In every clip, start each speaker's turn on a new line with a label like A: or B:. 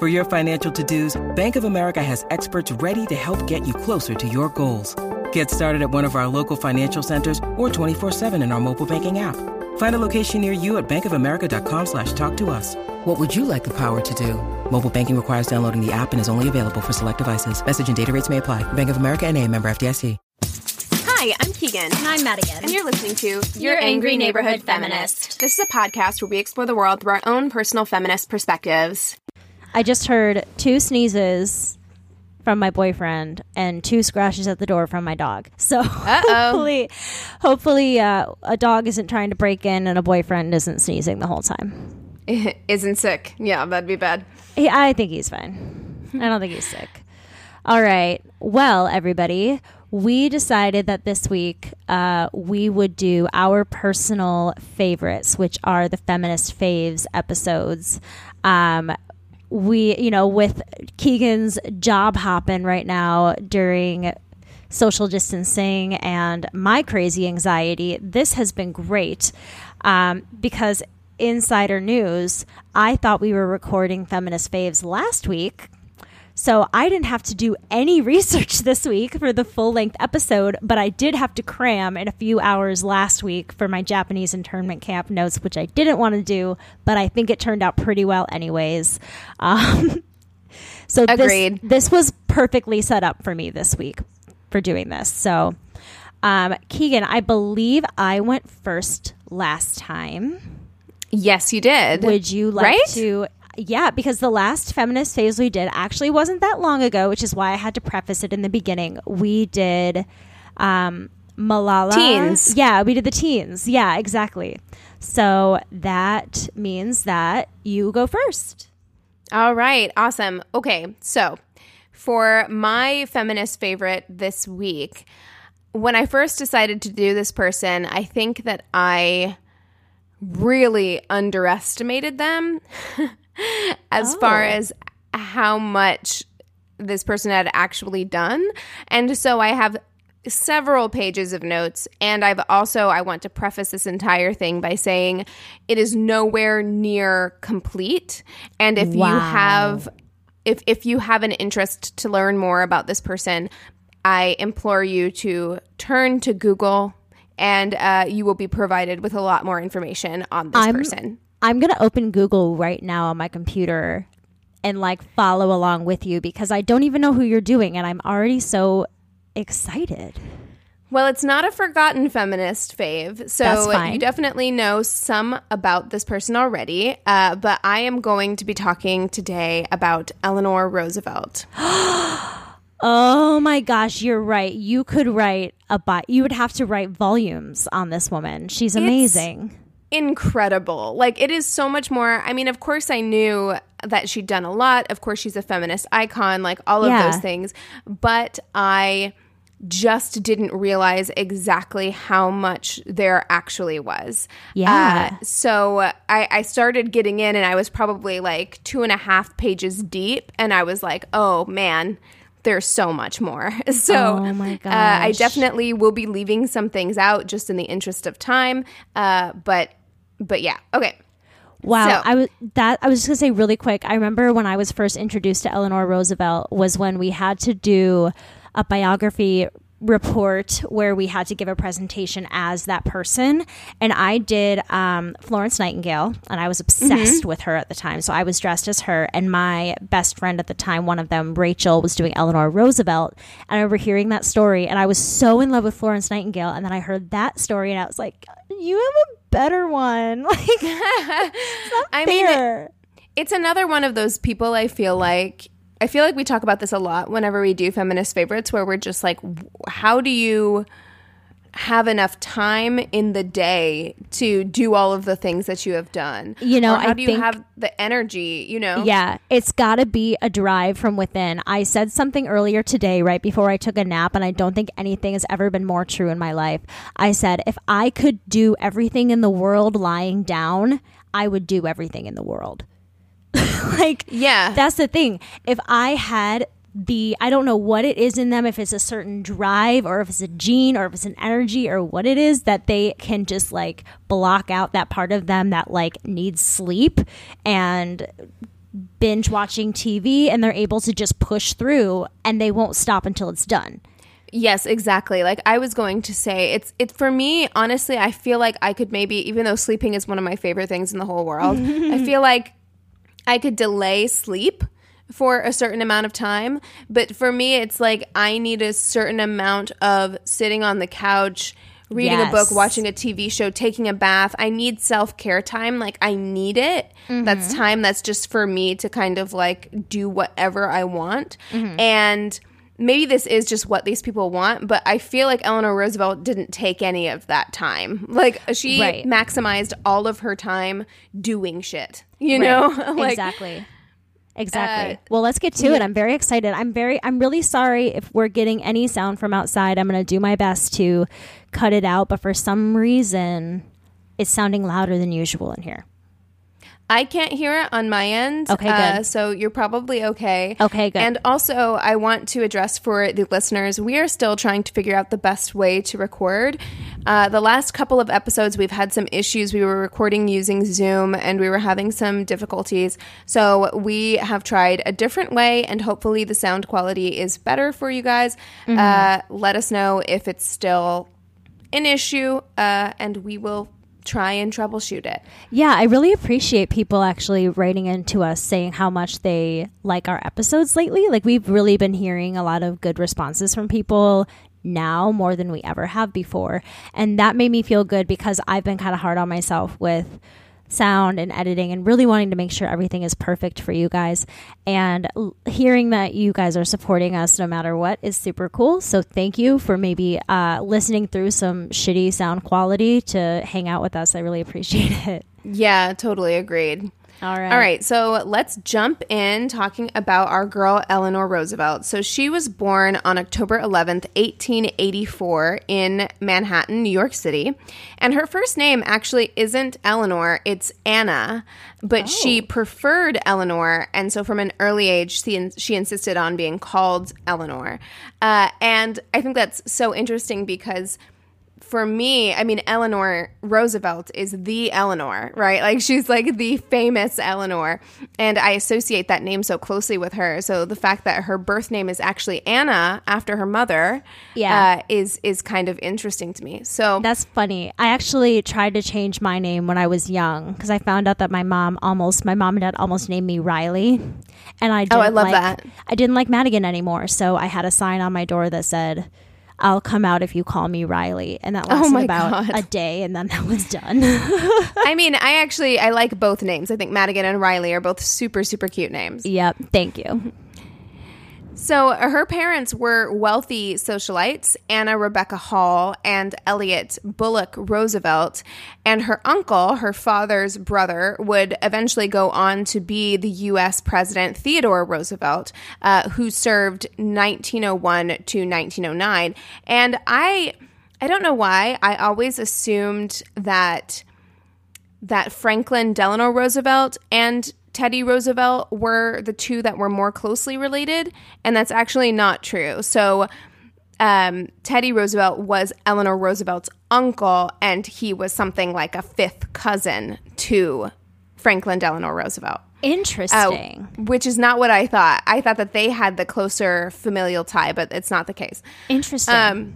A: For your financial to-dos, Bank of America has experts ready to help get you closer to your goals. Get started at one of our local financial centers or 24-7 in our mobile banking app. Find a location near you at bankofamerica.com slash talk to us. What would you like the power to do? Mobile banking requires downloading the app and is only available for select devices. Message and data rates may apply. Bank of America and a member FDIC.
B: Hi, I'm Keegan.
C: And I'm Madigan.
B: And you're listening to
C: Your Angry Neighborhood Feminist.
B: This is a podcast where we explore the world through our own personal feminist perspectives.
D: I just heard two sneezes from my boyfriend and two scratches at the door from my dog. So hopefully, hopefully uh, a dog isn't trying to break in and a boyfriend isn't sneezing the whole time.
B: Isn't sick. Yeah, that'd be bad.
D: He, I think he's fine. I don't think he's sick. All right. Well, everybody, we decided that this week uh, we would do our personal favorites, which are the feminist faves episodes. Um, we, you know, with Keegan's job hopping right now during social distancing and my crazy anxiety, this has been great um, because insider news, I thought we were recording feminist faves last week. So I didn't have to do any research this week for the full length episode, but I did have to cram in a few hours last week for my Japanese internment camp notes, which I didn't want to do, but I think it turned out pretty well anyways. Um, so
B: Agreed.
D: This, this was perfectly set up for me this week for doing this. So, um, Keegan, I believe I went first last time.
B: Yes, you did.
D: Would you like
B: Right?
D: to? Yeah, because the last feminist phase we did actually wasn't that long ago, which is why I had to preface it in the beginning. We did um, Malala.
B: Teens.
D: Yeah, we did the teens. Yeah, exactly. So that means that you go first.
B: All right, awesome. Okay, so for my feminist favorite this week, when I first decided to do this person, I think that I really underestimated them as far
D: Oh.
B: as how much this person had actually done. And so I have several pages of notes and I've also I want to preface this entire thing by saying it is nowhere near complete and if you have if if you have an interest to learn more about this person, I implore you to turn to Google and uh, you will be provided with a lot more information on this
D: I'm-
B: person.
D: I'm going to open Google right now on my computer and like follow along with you because I don't even know who you're doing and I'm already so excited.
B: Well, it's not a forgotten feminist fave, so you definitely know some about this person already. Uh, but I am going to be talking today about Eleanor Roosevelt.
D: Oh my gosh, you're right. You could write a bi- you would have to write volumes on this woman. She's amazing.
B: Incredible. Like it is so much more. I mean, of course I knew that she'd done a lot. Of course she's a feminist icon, like all of
D: Yeah.
B: those things. But I just didn't realize exactly how much there actually was.
D: Yeah.
B: Uh, so I, I started getting in and I was probably like two and a half pages deep. And I was like, oh man, there's so much more. So
D: Oh my
B: uh, I definitely will be leaving some things out just in the interest of time. Uh, but but yeah, okay.
D: Wow,
B: So-
D: I was that I was just gonna say really quick. I remember when I was first introduced to Eleanor Roosevelt was when we had to do a biography report where we had to give a presentation as that person, and I did um, Florence Nightingale, and I was obsessed with her at the time. So I was dressed as her, and my best friend at the time, one of them, Rachel, was doing Eleanor Roosevelt, and I remember hearing that story, and I was so in love with Florence Nightingale, and then I heard that story, and I was like, "You have a better one!" Like.
B: I mean,
D: fair.
B: it's another one of those people I feel like I feel like we talk about this a lot whenever we do feminist favorites where we're just like how do you have enough time in the day to do all of the things that you have done
D: You know,
B: Or how
D: I
B: do you
D: think-
B: have the energy you know
D: Yeah, it's got to be a drive from within. I said something earlier today, right before I took a nap, and I don't think anything has ever been more true in my life. I said, if I could do everything in the world lying down, I would do everything in the world. like,
B: Yeah.
D: that's the thing. If I had the, I don't know what it is in them, if it's a certain drive or if it's a gene or if it's an energy or what it is that they can just like block out that part of them that like needs sleep and binge watching TV and they're able to just push through and they won't stop until it's done.
B: Yes, exactly. Like I was going to say, it's it for me. Honestly, I feel like I could maybe, even though sleeping is one of my favorite things in the whole world, I feel like I could delay sleep for a certain amount of time. But for me, it's like I need a certain amount of sitting on the couch, reading a book, watching a TV show, taking a bath. I need self care time. Like I need it. That's mm-hmm. time that's just for me to kind of like do whatever I want. Mm-hmm. And maybe this is just what these people want, but I feel like Eleanor Roosevelt didn't take any of that time. Like she
D: Right.
B: maximized all of her time doing shit. You know? like
D: exactly. Exactly.
B: uh,
D: well, let's get to it. I'm very excited. I'm very I'm really sorry if we're getting any sound from outside. I'm going to do my best to cut it out, but for some reason it's sounding louder than usual in here.
B: I can't hear it on my end.
D: Okay,
B: Uh,
D: good.
B: so you're probably okay.
D: Okay, good.
B: And also, I want to address for the listeners, we are still trying to figure out the best way to record. Uh, the last couple of episodes, we've had some issues. We were recording using Zoom and we were having some difficulties. So we have tried a different way, and hopefully, the sound quality is better for you guys.
D: Mm-hmm.
B: Uh, let us know if it's still an issue, uh, and we will try and troubleshoot it.
D: Yeah, I really appreciate people actually writing into us saying how much they like our episodes lately. Like we've really been hearing a lot of good responses from people now more than we ever have before. And that made me feel good because I've been kind of hard on myself with sound and editing and really wanting to make sure everything is perfect for you guys. And l- hearing that you guys are supporting us no matter what is super cool. So thank you for maybe uh, listening through some shitty sound quality to hang out with us. I really appreciate it.
B: Yeah, totally agreed.
D: All right.
B: All right, so let's jump in talking about our girl Eleanor Roosevelt. So she was born on October 11th, 1884 in Manhattan, New York City. And her first name actually isn't Eleanor, it's Anna, but she preferred Eleanor, and so from an early age she, she insisted on being called Eleanor. Uh, and I think that's so interesting because for me, I mean, Eleanor Roosevelt is the Eleanor, right? Like she's like the famous Eleanor. And I associate that name so closely with her. So the fact that her birth name is actually Anna after her mother
D: Yeah.
B: uh, is is kind of interesting to me. So
D: That's funny. I actually tried to change my name when I was young because I found out that my mom almost, my mom and dad almost named me Riley, and I didn't
B: Oh, I love
D: like,
B: that.
D: I didn't like Madigan anymore, so I had a sign on my door that said, "I'll come out if you call me Riley," and that oh lasted
B: Oh
D: about
B: God.
D: a day, and then that was done.
B: I mean, I actually I like both names. I think Madigan and Riley are both super super cute names.
D: yep. Thank you.
B: So her parents were wealthy socialites, Anna Rebecca Hall and Elliott Bulloch Roosevelt. And her uncle, her father's brother, would eventually go on to be the U.S. President Theodore Roosevelt, uh, who served 1901 to 1909. And I, I don't know why, I always assumed that that Franklin Delano Roosevelt and Teddy Roosevelt were the two that were more closely related, and that's actually not true. So, um, Teddy Roosevelt was Eleanor Roosevelt's uncle, and he was something like a fifth cousin to Franklin Delano Roosevelt.
D: Interesting.
B: Uh, which is not what I thought. I thought that they had the closer familial tie, but it's not the case.
D: Interesting.
B: Um,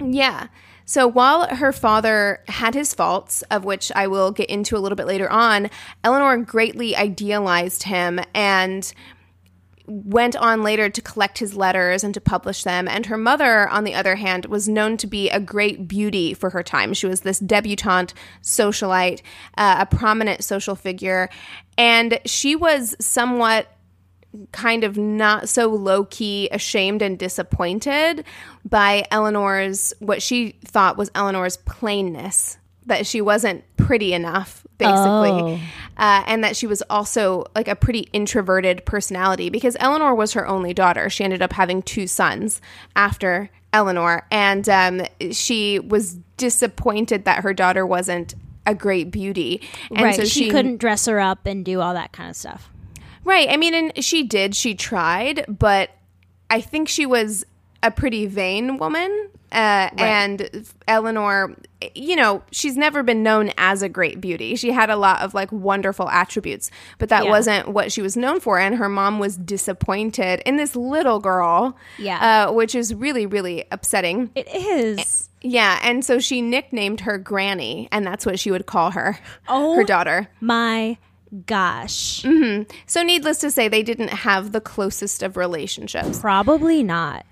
B: yeah. So while her father had his faults, of which I will get into a little bit later on, Eleanor greatly idealized him and went on later to collect his letters and to publish them. And her mother, on the other hand, was known to be a great beauty for her time. She was this debutante socialite, uh, a prominent social figure, and she was somewhat kind of not so low key ashamed and disappointed by Eleanor's what she thought was Eleanor's plainness that she wasn't pretty enough basically
D: Oh.
B: uh, and that she was also like a pretty introverted personality because Eleanor was her only daughter she ended up having two sons after Eleanor and um, she was disappointed that her daughter wasn't a great beauty and
D: right.
B: so
D: she, couldn't dress her up and do all that kind of stuff.
B: Right. I mean, and she did. She tried, but I think she was a pretty vain woman. Uh, And Eleanor, you know, she's never been known as a great beauty. She had a lot of like wonderful attributes, but that
D: Yeah.
B: wasn't what she was known for. And her mom was disappointed in this little girl,
D: Yeah.
B: uh, which is really, really upsetting.
D: It is.
B: Yeah. And so she nicknamed her Granny, and that's what she would call her,
D: Oh.
B: her daughter.
D: My gosh.
B: So, needless to say, they didn't have the closest of relationships.
D: Probably not.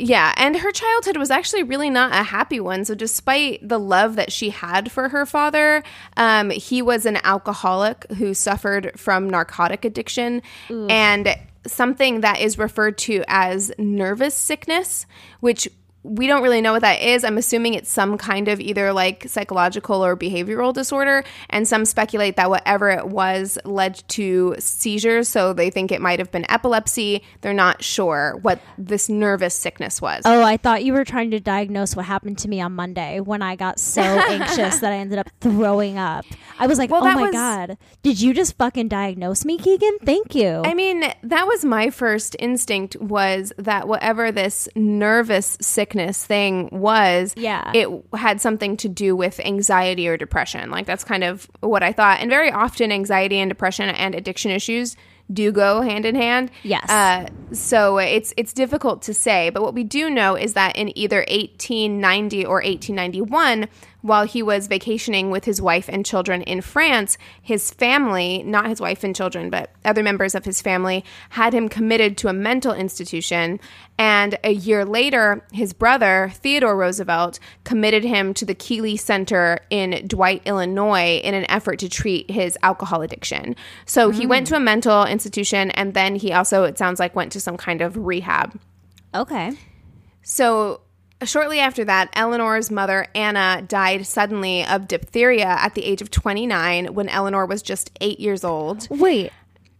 B: Yeah, and her childhood was actually really not a happy one. So, despite the love that she had for her father, um, he was an alcoholic who suffered from narcotic addiction and something that is referred to as nervous sickness, which we don't really know what that is. I'm assuming it's some kind of either like psychological or behavioral disorder. And some speculate that whatever it was led to seizures. So they think it might have been epilepsy. They're not sure what this nervous sickness was.
D: Oh, I thought you were trying to diagnose what happened to me on Monday when I got so anxious that I ended up throwing up. I was like,
B: Well,
D: oh my
B: was-
D: God. Did you just fucking diagnose me, Keegan? Thank you.
B: I mean, that was my first instinct was that whatever this nervous sickness thing was,
D: Yeah.
B: it had something to do with anxiety or depression. Like that's kind of what I thought. And very often anxiety and depression and addiction issues do go hand in hand.
D: Yes.
B: Uh, so it's it's difficult to say, but what we do know is that in either 1890 or 1891, while he was vacationing with his wife and children in France, his family, not his wife and children, but other members of his family, had him committed to a mental institution. And a year later, his brother, Theodore Roosevelt, committed him to the Keeley Center in Dwight, Illinois, in an effort to treat his alcohol addiction. So he went to a mental institution and then he also, it sounds like, went to some kind of rehab.
D: okay.
B: So shortly after that, Eleanor's mother, Anna, died suddenly of diphtheria at the age of 29 when Eleanor was just eight years old.
D: Wait.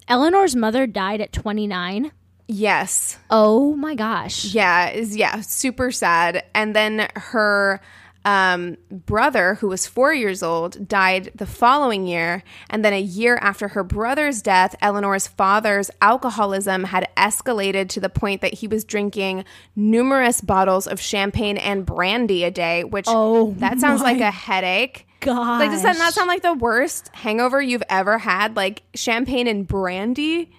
D: Eleanor's mother died at 29.
B: Yes.
D: Oh my gosh.
B: Yeah, is yeah, super sad. And then her um, brother, who was four years old, died the following year. And then a year after her brother's death, Eleanor's father's alcoholism had escalated to the point that he was drinking numerous bottles of champagne and brandy a day, which
D: Oh
B: that sounds like a headache.
D: God.
B: Like, does that not sound like the worst hangover you've ever had? Like champagne and brandy?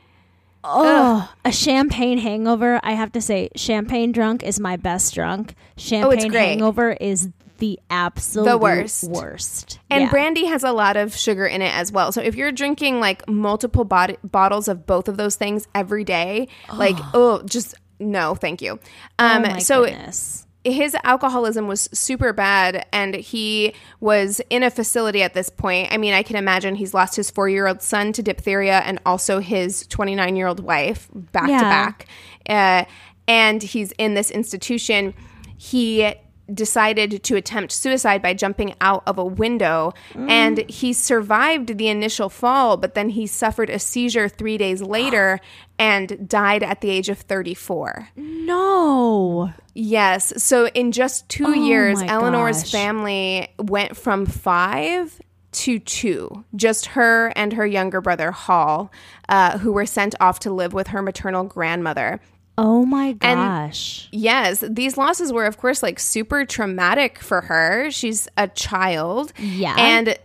D: Oh, a champagne hangover. I have to say, champagne drunk is my best drunk. Champagne
B: great.
D: hangover is the absolute
B: worst.
D: worst.
B: And
D: Yeah.
B: brandy has a lot of sugar in it as well. So if you're drinking like multiple bot- bottles of both of those things every day, like oh, just no, thank you. Um,
D: oh
B: so
D: goodness.
B: his alcoholism was super bad and he was in a facility at this point. I mean, I can imagine he's lost his four year old son to diphtheria and also his 29 year old wife back to back, Uh, and he's in this institution. He decided to attempt suicide by jumping out of a window and he survived the initial fall but then he suffered a seizure 3 days later and died at the age of 34
D: No.
B: Yes. So in just two
D: Oh
B: years, Eleanor's
D: gosh.
B: family went from five to two. Just her and her younger brother, Hall, uh, who were sent off to live with her maternal grandmother.
D: Oh my gosh.
B: Yes, these losses were, of course, like super traumatic for her. She's a child.
D: Yeah.
B: And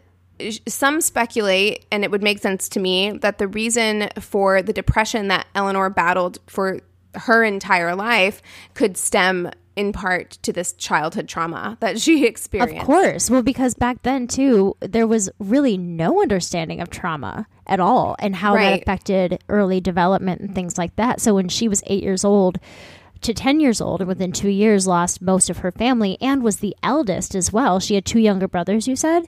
B: some speculate, and it would make sense to me, that the reason for the depression that Eleanor battled for her entire life could stem in part to this childhood trauma that she experienced.
D: Of course. Well, because back then, too, there was really no understanding of trauma at all and how that affected early development and things like that. So when she was eight years old to 10 years old and within two years lost most of her family and was the eldest as well, she had two younger brothers, you said?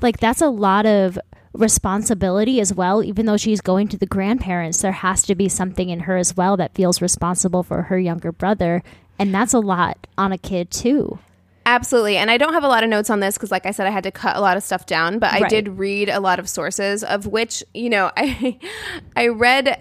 D: Like, that's a lot of responsibility as well even though she's going to the grandparents there has to be something in her as well that feels responsible for her younger brother and that's a lot on a kid too
B: Absolutely. And I don't have a lot of notes on this because, like I said, I had to cut a lot of stuff down, but I
D: Right.
B: did read a lot of sources, of which, you know, I, I read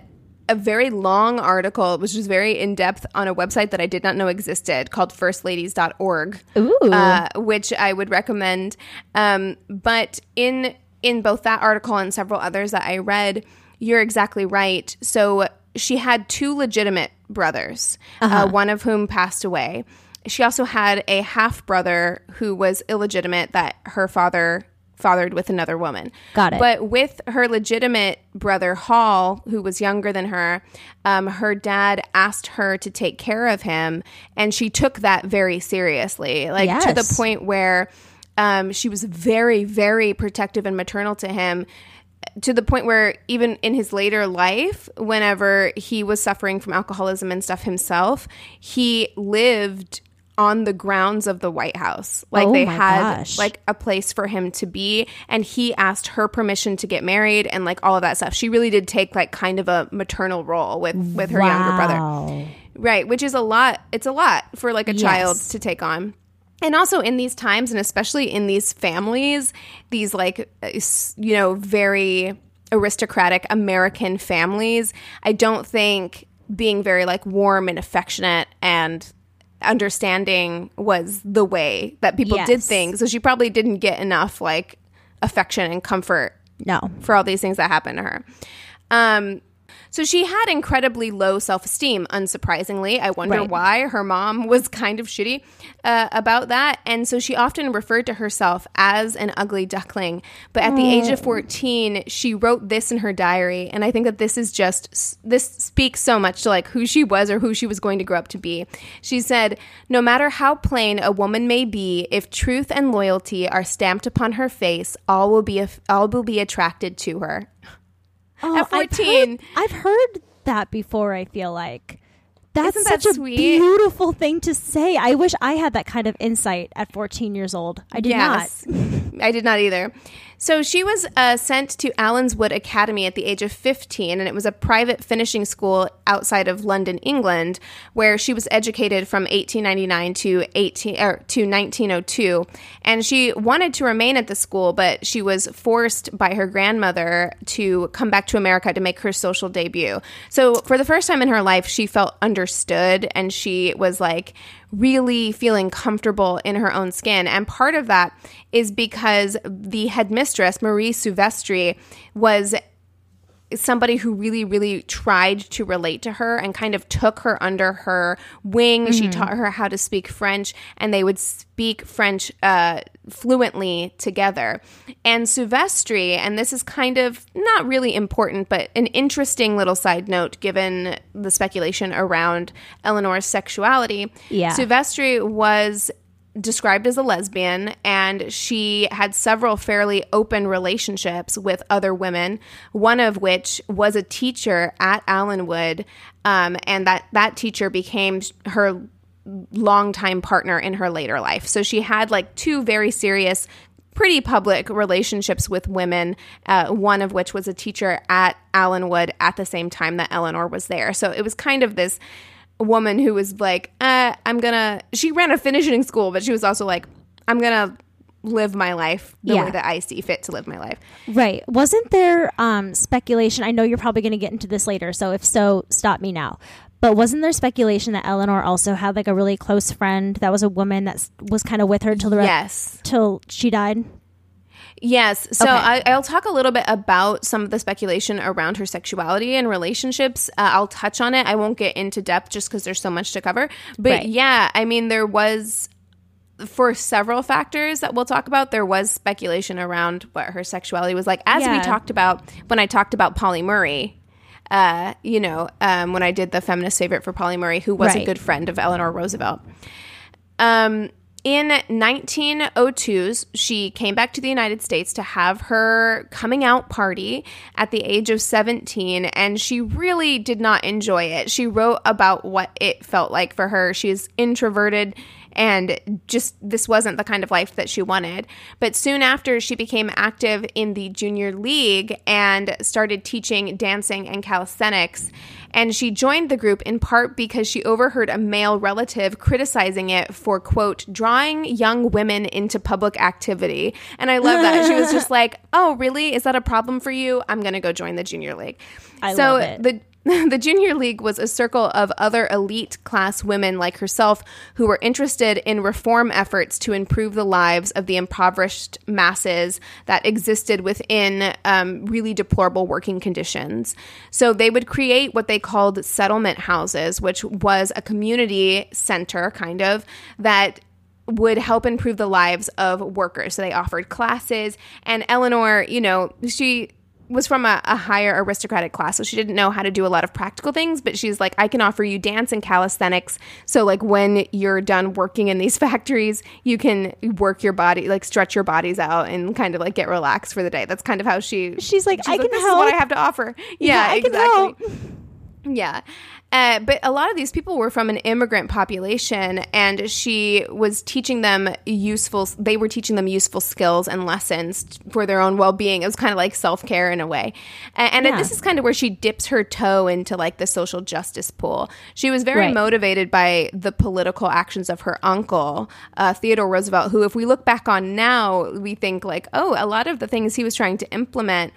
B: a very long article, which was very in depth on a website that I did not know existed called firstladies.org.
D: Ooh.
B: Uh, which I would recommend. Um, but in in both that article and several others that I read, you're exactly right. So she had two legitimate brothers, uh one of whom passed away. She also had a half brother who was illegitimate that her father fathered with another woman.
D: Got it.
B: But with her legitimate brother Hall, who was younger than her, um, her dad asked her to take care of him, and she took that very seriously, like to the point where um, she was very, very protective and maternal to him. To the point where, even in his later life, whenever he was suffering from alcoholism and stuff himself, he lived on the grounds of the White House. Like
D: Oh
B: they had
D: gosh.
B: like a place for him to be and he asked her permission to get married and like all of that stuff. She really did take like kind of a maternal role with with her younger brother. Right, which is a lot. It's a lot for like a child to take on. And also in these times and especially in these families, these like you know, very aristocratic American families, I don't think being very like warm and affectionate and understanding was the way that people did things. So she probably didn't get enough like affection and comfort
D: No.
B: for all these things that happened to her. Um, so she had incredibly low self esteem, unsurprisingly. I wonder
D: Right.
B: why her mom was kind of shitty uh, about that. And so she often referred to herself as an ugly duckling. But at the age of 14, she wrote this in her diary. And I think that this is just, this speaks so much to like who she was or who she was going to grow up to be. She said, No matter how plain a woman may be, if truth and loyalty are stamped upon her face, all will be, all will be attracted to her.
D: Oh,
B: At
D: I've
B: 14.
D: heard, I've heard that before. I feel like that's
B: Isn't that
D: such a
B: sweet?
D: beautiful thing to say. I wish I had that kind of insight at 14 years old. I did
B: Yes.
D: not.
B: I did not either. So she was uh, sent to Allenswood Academy at the age of 15, and it was a private finishing school outside of London, England, where she was educated from 1899 to 18 or to 1902. And she wanted to remain at the school, but she was forced by her grandmother to come back to America to make her social debut. So for the first time in her life, she felt understood, and she was like really feeling comfortable in her own skin. And part of that is because the headmistress, Marie Souvestre, was somebody who really, really tried to relate to her and kind of took her under her wing. She taught her how to speak French, and they would speak French uh, fluently together. And Souvestre, and this is kind of not really important, but an interesting little side note given the speculation around Eleanor's sexuality.
D: Yeah.
B: Souvestre was described as a lesbian and she had several fairly open relationships with other women one of which was a teacher at Allenswood um, and that that teacher became her longtime partner in her later life. So she had like two very serious pretty public relationships with women, uh, one of which was a teacher at Allenswood at the same time that Eleanor was there. So it was kind of this woman who was like, uh, I'm gonna, she ran a finishing school, but she was also like, I'm gonna live my life the
D: Yeah.
B: way that I see fit to live my life.
D: Right. Wasn't there um, speculation? I know you're probably going to get into this later, so if so, stop me now. But wasn't there speculation that Eleanor also had like a really close friend that was a woman that was kind of with her till the re-
B: Yes.
D: till she died?
B: Yes. So
D: Okay.
B: I, I'll talk a little bit about some of the speculation around her sexuality and relationships. Uh, I'll touch on it. I won't get into depth just because there's so much to cover. But
D: Right.
B: yeah, I mean, there was, for several factors that we'll talk about, there was speculation around what her sexuality was like. As we talked about when I talked about Pauli Murray. Uh, you know, um, when I did the feminist favorite for Pauli Murray, who was a good friend of Eleanor Roosevelt. Um, in 1902s, she came back to the United States to have her coming out party at the age of 17, and she really did not enjoy it. She wrote about what it felt like for her. She's introverted and just this wasn't the kind of life that she wanted. But soon after, she became active in the junior league and started teaching dancing and calisthenics. And she joined the group in part because she overheard a male relative criticizing it for, quote, drawing young women into public activity. And I love that. she was just like, oh, really? Is that a problem for you? I'm going to go join the junior league.
D: I
B: so
D: love it.
B: the the junior league was a circle of other elite class women like herself who were interested in reform efforts to improve the lives of the impoverished masses that existed within um, really deplorable working conditions. So they would create what they called settlement houses, which was a community center, kind of, that would help improve the lives of workers. So they offered classes, and Eleanor, you know, she was from a, a higher aristocratic class, so she didn't know how to do a lot of practical things. But she's like, I can offer you dance and calisthenics. So like when you're done working in these factories, you can work your body, like stretch your bodies out, and kind of like get relaxed for the day. That's kind of how she.
D: She's like, I can
B: this is what I have to offer. Yeah,
D: I can
B: exactly.
D: help.
B: Yeah. Uh, but a lot of these people were from an immigrant population, and she was teaching them useful. They were teaching them useful skills and lessons for their own well-being. It was kind of like self-care in a way, and, and
D: Yeah.
B: this is kind of where she dips her toe into like the social justice pool. She was very
D: Right.
B: motivated by the political actions of her uncle, uh, Theodore Roosevelt, who, if we look back on now, we think like, oh, a lot of the things he was trying to implement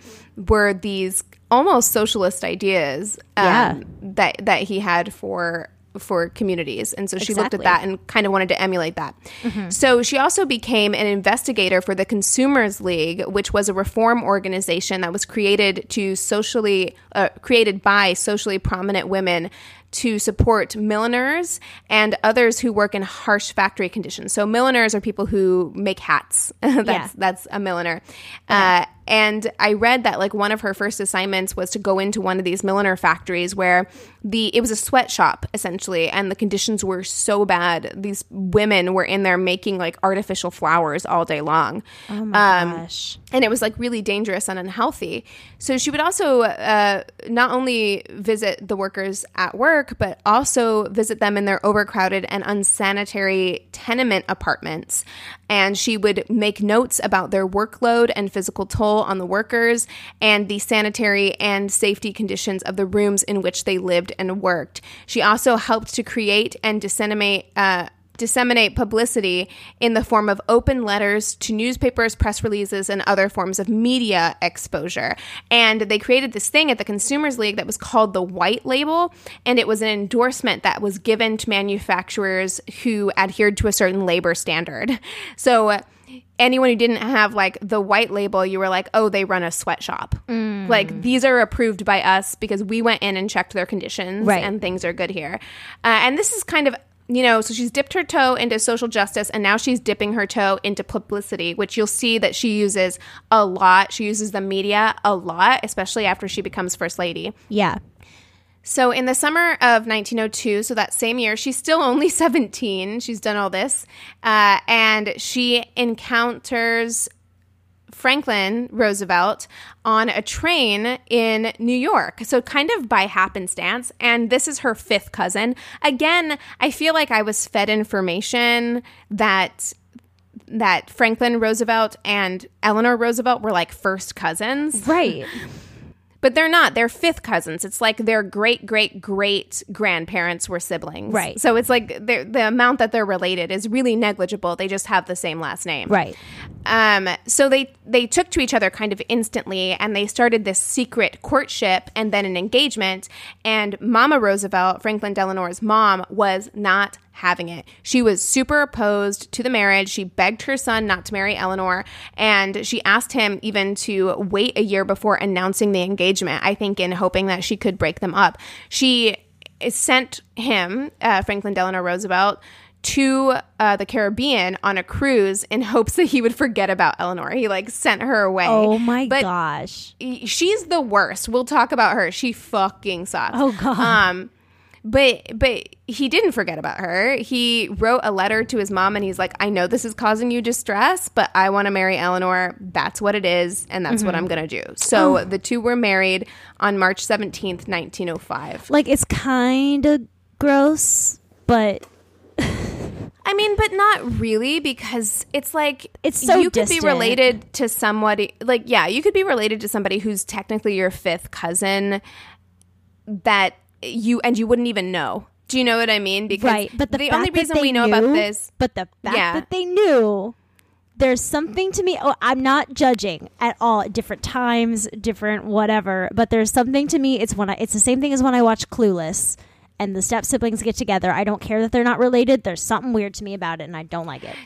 B: were these almost socialist ideas um,
D: Yeah.
B: that that he had for for communities and so she looked at that and kind of wanted to emulate that so she also became an investigator for the consumers league which was a reform organization that was created to socially uh, created by socially prominent women to support milliners and others who work in harsh factory conditions. So milliners are people who make hats. that's
D: Yeah.
B: that's a milliner. Uh, and I read that like one of her first assignments was to go into one of these milliner factories where the it was a sweatshop essentially, and the conditions were so bad. These women were in there making like artificial flowers all day long.
D: Oh my
B: Um,
D: gosh.
B: and it was like really dangerous and unhealthy. So she would also uh, not only visit the workers at work, but also visit them in their overcrowded and unsanitary tenement apartments. And she would make notes about their workload and physical toll on the workers and the sanitary and safety conditions of the rooms in which they lived and worked. She also helped to create and disseminate. Uh, disseminate publicity in the form of open letters to newspapers, press releases, and other forms of media exposure. And they created this thing at the Consumers League that was called the White Label, and it was an endorsement that was given to manufacturers who adhered to a certain labor standard. So, anyone who didn't have like the white label, you were like, oh, they run a sweatshop. Like these are approved by us because we went in and checked their conditions
D: Right.
B: and things are good here. Uh, and this is kind of you know, so she's dipped her toe into social justice and now she's dipping her toe into publicity, which you'll see that she uses a lot. She uses the media a lot, especially after she becomes first lady.
D: Yeah.
B: So in the summer of 1902, so that same year, she's still only 17. She's done all this. Uh, and she encounters Franklin Roosevelt on a train in New York. So, kind of by happenstance. And this is her fifth cousin. Again, I feel like I was fed information that that Franklin Roosevelt and Eleanor Roosevelt were like first cousins.
D: Right.
B: But they're not. They're fifth cousins. It's like their great great great grandparents were siblings.
D: Right.
B: So it's like the amount that they're related is really negligible. They just have the same last name.
D: Right.
B: Um, so they they took to each other kind of instantly, and they started this secret courtship and then an engagement. And Mama Roosevelt, Franklin Delano's mom, was not having it. She was super opposed to the marriage. She begged her son not to marry Eleanor, and she asked him even to wait a year before announcing the engagement. I think in hoping that she could break them up. She sent him, uh, Franklin Delano Roosevelt, to uh, the Caribbean on a cruise in hopes that he would forget about Eleanor. He like sent her away.
D: Oh my
B: But
D: gosh.
B: she's the worst. We'll talk about her. She fucking sucks.
D: Oh, God.
B: Um, but but he didn't forget about her. He wrote a letter to his mom, and he's like, "I know this is causing you distress, but I want to marry Eleanor. That's what it is, and that's
D: Mm-hmm.
B: what I'm gonna do." So
D: Oh.
B: the two were married on March seventeenth, nineteen oh five.
D: Like it's kind of gross, but
B: I mean, but not really because it's like
D: It's so
B: you could
D: distant.
B: be related to somebody like yeah, you could be related to somebody who's technically your fifth cousin that you and you wouldn't even know. Do you know what I mean? Because
D: right. But the, fact
B: only reason we know about this
D: but the fact
B: Yeah.
D: that they knew, there's something to me. Oh, I'm not judging at all. Different times, different whatever. But there's something to me. It's when I. It's the same thing as when I watch Clueless. And the step siblings get together. I don't care that they're not related. There's something weird to me about it, and I don't like it.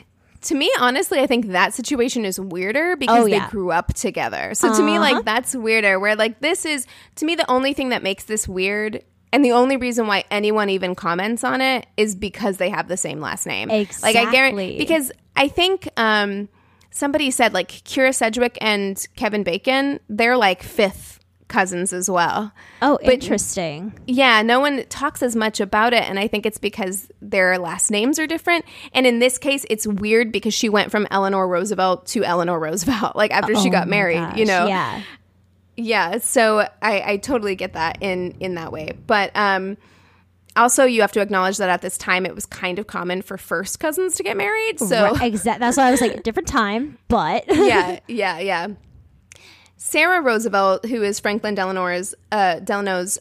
B: to me honestly I think that situation is weirder because
D: Oh,
B: they grew up together. So to me
D: Uh-huh.
B: like that's weirder where like this is to me the only thing that makes this weird and the only reason why anyone even comments on it is because they have the same last name. Like I guarantee because I think um somebody said like Kyra Sedgwick and Kevin Bacon, they're like fifth cousins as well.
D: Oh, interesting.
B: Yeah, no one talks as much about it, and I think it's because their last names are different. And in this case, it's weird because she went from Eleanor Roosevelt to Eleanor Roosevelt, like after she
D: Oh
B: got married.
D: gosh,
B: You know,
D: Yeah.
B: Yeah. So I, I totally get that in in that way, but um, also you have to acknowledge that at this time it was kind of common for first cousins to get married. So
D: Right, exact. That's why I was like, different time, but
B: yeah, yeah, yeah. Sarah Roosevelt, who is Franklin Delano's uh, Delano's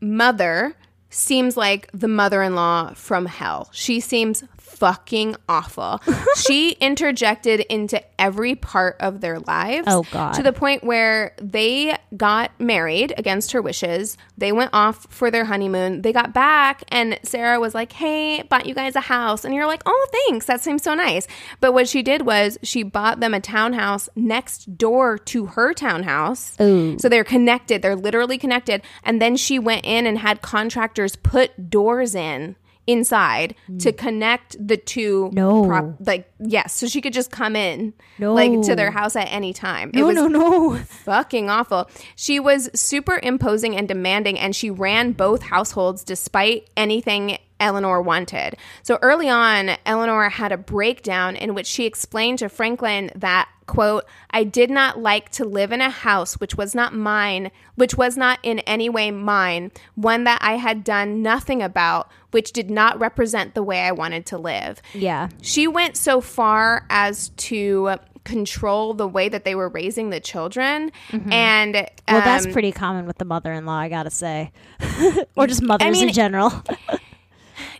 B: mother, seems like the mother-in-law from hell. She seems fucking awful. she interjected into every part of their lives.
D: Oh, God.
B: To the point where they got married against her wishes. They went off for their honeymoon. They got back and Sarah was like, "Hey, bought you guys a house." And you're like, "Oh, thanks. That seems so nice." But what she did was she bought them a townhouse next door to her townhouse.
D: Ooh.
B: So they're connected. They're literally connected. And then she went in and had contractors put doors in inside to mm. connect the two
D: No.
B: like yes so she could just come in
D: No.
B: like to their house at any time it
D: no,
B: was
D: no, no.
B: fucking awful. She was super imposing and demanding, and she ran both households despite anything Eleanor wanted. So early on, Eleanor had a breakdown in which she explained to Franklin that, quote, I did not like to live in a house which was not mine, which was not in any way mine, one that I had done nothing about, which did not represent the way I wanted to live.
D: Yeah.
B: She went so far as to control the way that they were raising the children and
D: Mm-hmm. Well, that's
B: um,
D: pretty common with the mother-in-law, I gotta say, or just mothers
B: mean-
D: in general.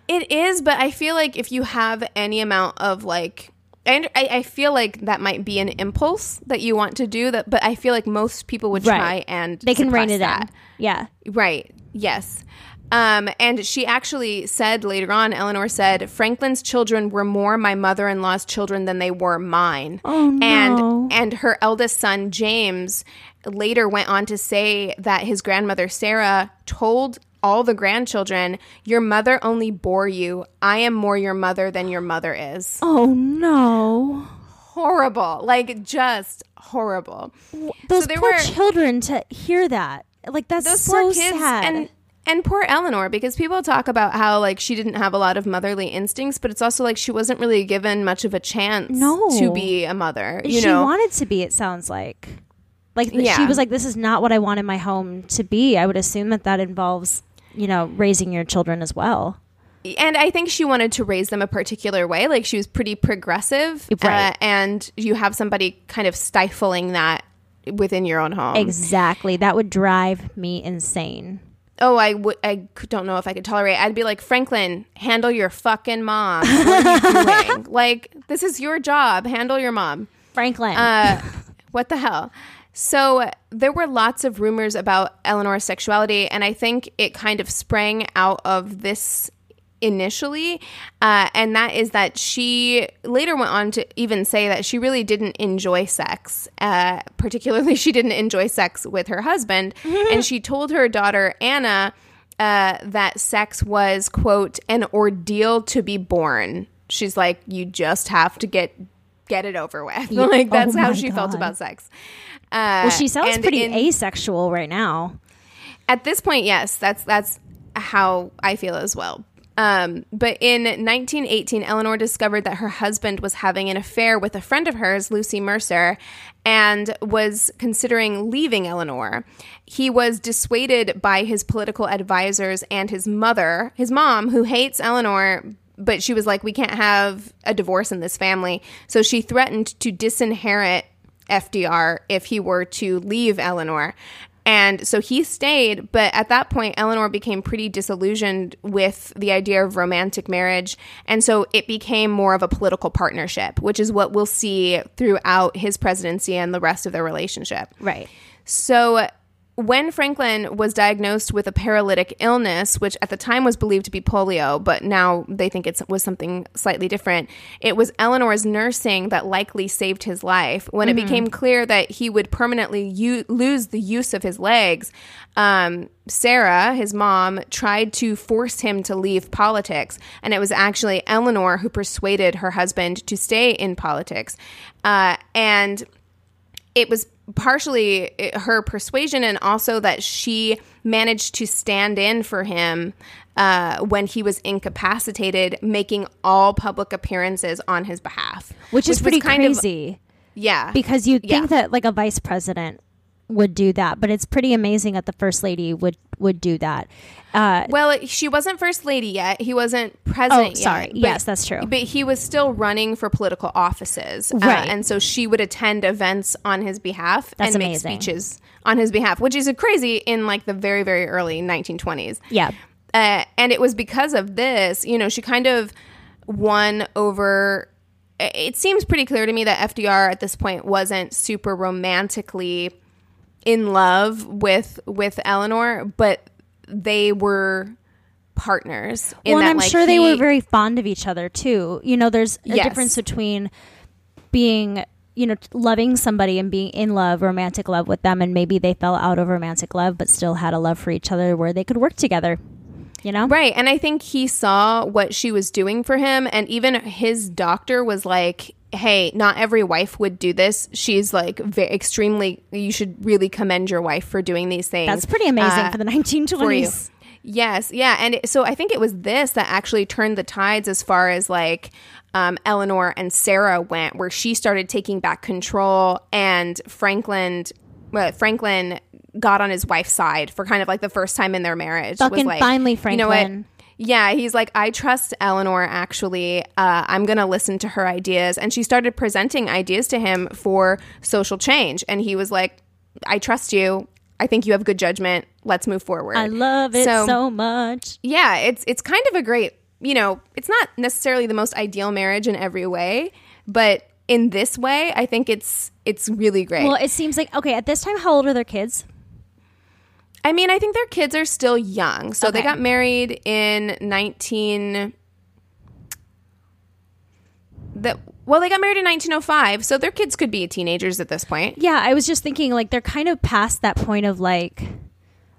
B: it is but i feel like if you have any amount of like and I, I feel like that might be an impulse that you want to do that but i feel like most people would
D: Right.
B: try and
D: they can rein it
B: that.
D: in. Yeah.
B: Right. Yes. Um, and she actually said later on, Eleanor said, Franklin's children were more my mother in law's children than they were mine.
D: Oh, no.
B: And and her eldest son, James, later went on to say that his grandmother Sarah told all the grandchildren, Your mother only bore you. I am more your mother than your mother is.
D: Oh no.
B: Horrible. Like just horrible.
D: Those
B: there
D: poor
B: were-
D: children to hear that. Like that's
B: those
D: so
B: poor kids
D: sad.
B: and and poor Eleanor, because people talk about how like she didn't have a lot of motherly instincts, but it's also like she wasn't really given much of a chance
D: No.
B: to be a mother. You
D: she
B: know,
D: wanted to be. It sounds like, like th- she was like, "This is not what I wanted my home to be." I would assume that that involves, you know, raising your children as well.
B: and I think she wanted to raise them a particular way. Like she was pretty progressive,
D: Right.
B: uh, and you have somebody kind of stifling that within your own home.
D: Exactly. That would drive me insane.
B: oh, I would. I don't know if I could tolerate. I'd be like, Franklin, handle your fucking mom. What are you doing? like, this is your job. Handle your mom.
D: Franklin.
B: Uh, what the hell? So there were lots of rumors about Eleanor's sexuality, and I think it kind of sprang out of this initially, uh, and that is that she later went on to even say that she really didn't enjoy sex. Uh, particularly, she didn't enjoy sex with her husband, and she told her daughter Anna uh, that sex was quote an ordeal to be born. She's like, you just have to get get it over with. like that's
D: Oh
B: how she felt about sex. Uh,
D: well, she sounds pretty
B: in-
D: asexual right now.
B: at this point, yes, that's that's how I feel as well. Um, but in 1918, Eleanor discovered that her husband was having an affair with a friend of hers, Lucy Mercer, and was considering leaving Eleanor. He was dissuaded by his political advisors and his mother, his mom, who hates Eleanor. But she was like, we can't have a divorce in this family. So she threatened to disinherit FDR if he were to leave Eleanor. And so he stayed, but at that point, Eleanor became pretty disillusioned with the idea of romantic marriage. And so it became more of a political partnership, which is what we'll see throughout his presidency and the rest of their relationship.
D: Right.
B: So when Franklin was diagnosed with a paralytic illness, which at the time was believed to be polio, but now they think it was something slightly different, it was Eleanor's nursing that likely saved his life. When it became clear that he would permanently u- lose the use of his legs, um, Sarah, his mom, tried to force him to leave politics. And it was actually Eleanor who persuaded her husband to stay in politics. Uh, and it was partially her persuasion and also that she managed to stand in for him uh, when he was incapacitated, making all public appearances on his behalf,
D: Which, is pretty
B: kind of-
D: crazy.
B: Yeah,
D: because think
B: Yeah.
D: that like a vice president would do that, but it's pretty amazing that the first lady would would do that. Uh,
B: Well, she wasn't first lady yet. He wasn't president.
D: Oh, sorry.
B: Yet, but-
D: Yes, that's true.
B: But he was still running for political offices, uh,
D: Right.
B: and so she would attend events on his behalf
D: That's
B: and
D: amazing.
B: make speeches on his behalf, which is crazy in like the very very early 1920s.
D: yeah.
B: Uh, and it was because of this, you know, she kind of won over. It seems pretty clear to me that FDR at this point wasn't super romantically in love with with Eleanor, but they were partners.
D: Well, and
B: that,
D: I'm
B: like,
D: sure they were very fond of each other too. You know, there's a
B: Yes.
D: difference between being, you know, loving somebody and being in love, romantic love with them, and maybe they fell out of romantic love, but still had a love for each other where they could work together. You know,
B: Right. And I think he saw what she was doing for him. And even his doctor was like, hey, not every wife would do this. She's like ve- extremely, you should really commend your wife for doing these things.
D: That's pretty amazing
B: uh,
D: for the
B: for you.
D: 1920s.
B: Yes, yeah, and it, so I think it was this that actually turned the tides as far as like um, Eleanor and Sarah went, where she started taking back control, and Franklin, well, Franklin got on his wife's side for kind of like the first time in their marriage. was
D: Fucking
B: like,
D: finally, Franklin.
B: You know what? Yeah, he's like, I trust Eleanor. Actually, uh, I'm going to listen to her ideas, and she started presenting ideas to him for social change, and he was like, I trust you. I think you have good judgment. Let's move forward.
D: I love it so, much.
B: yeah, it's it's kind of a great, you know, it's not necessarily the most ideal marriage in every way, but in this way, I think it's it's really great.
D: Well, it seems like okay. At this time, how old are their kids?
B: I mean, I think their kids are still young. So they got married in 19 that well, they got married in 1905, so their kids could be teenagers at this point.
D: Yeah, I was just thinking like they're kind of past that point of like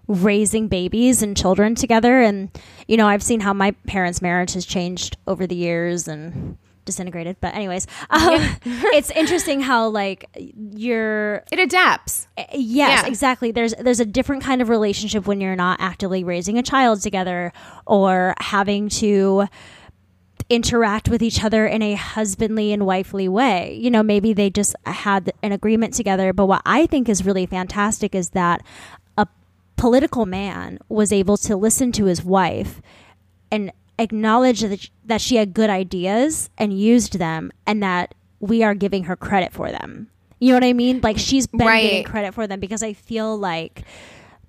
D: raising babies and children together and you know, I've seen how my parents' marriage has changed over the years and disintegrated. But anyways, um, it's interesting how like you're
B: It adapts.
D: Yes,
B: Yeah.
D: exactly. There's there's a different kind of relationship when you're not actively raising a child together or having to interact with each other in a husbandly and wifely way. You know, maybe they just had an agreement together, but what I think is really fantastic is that a political man was able to listen to his wife and acknowledge that, that she had good ideas and used them and that we are giving her credit for them. You know what I mean? Like she's been getting credit for them because I feel like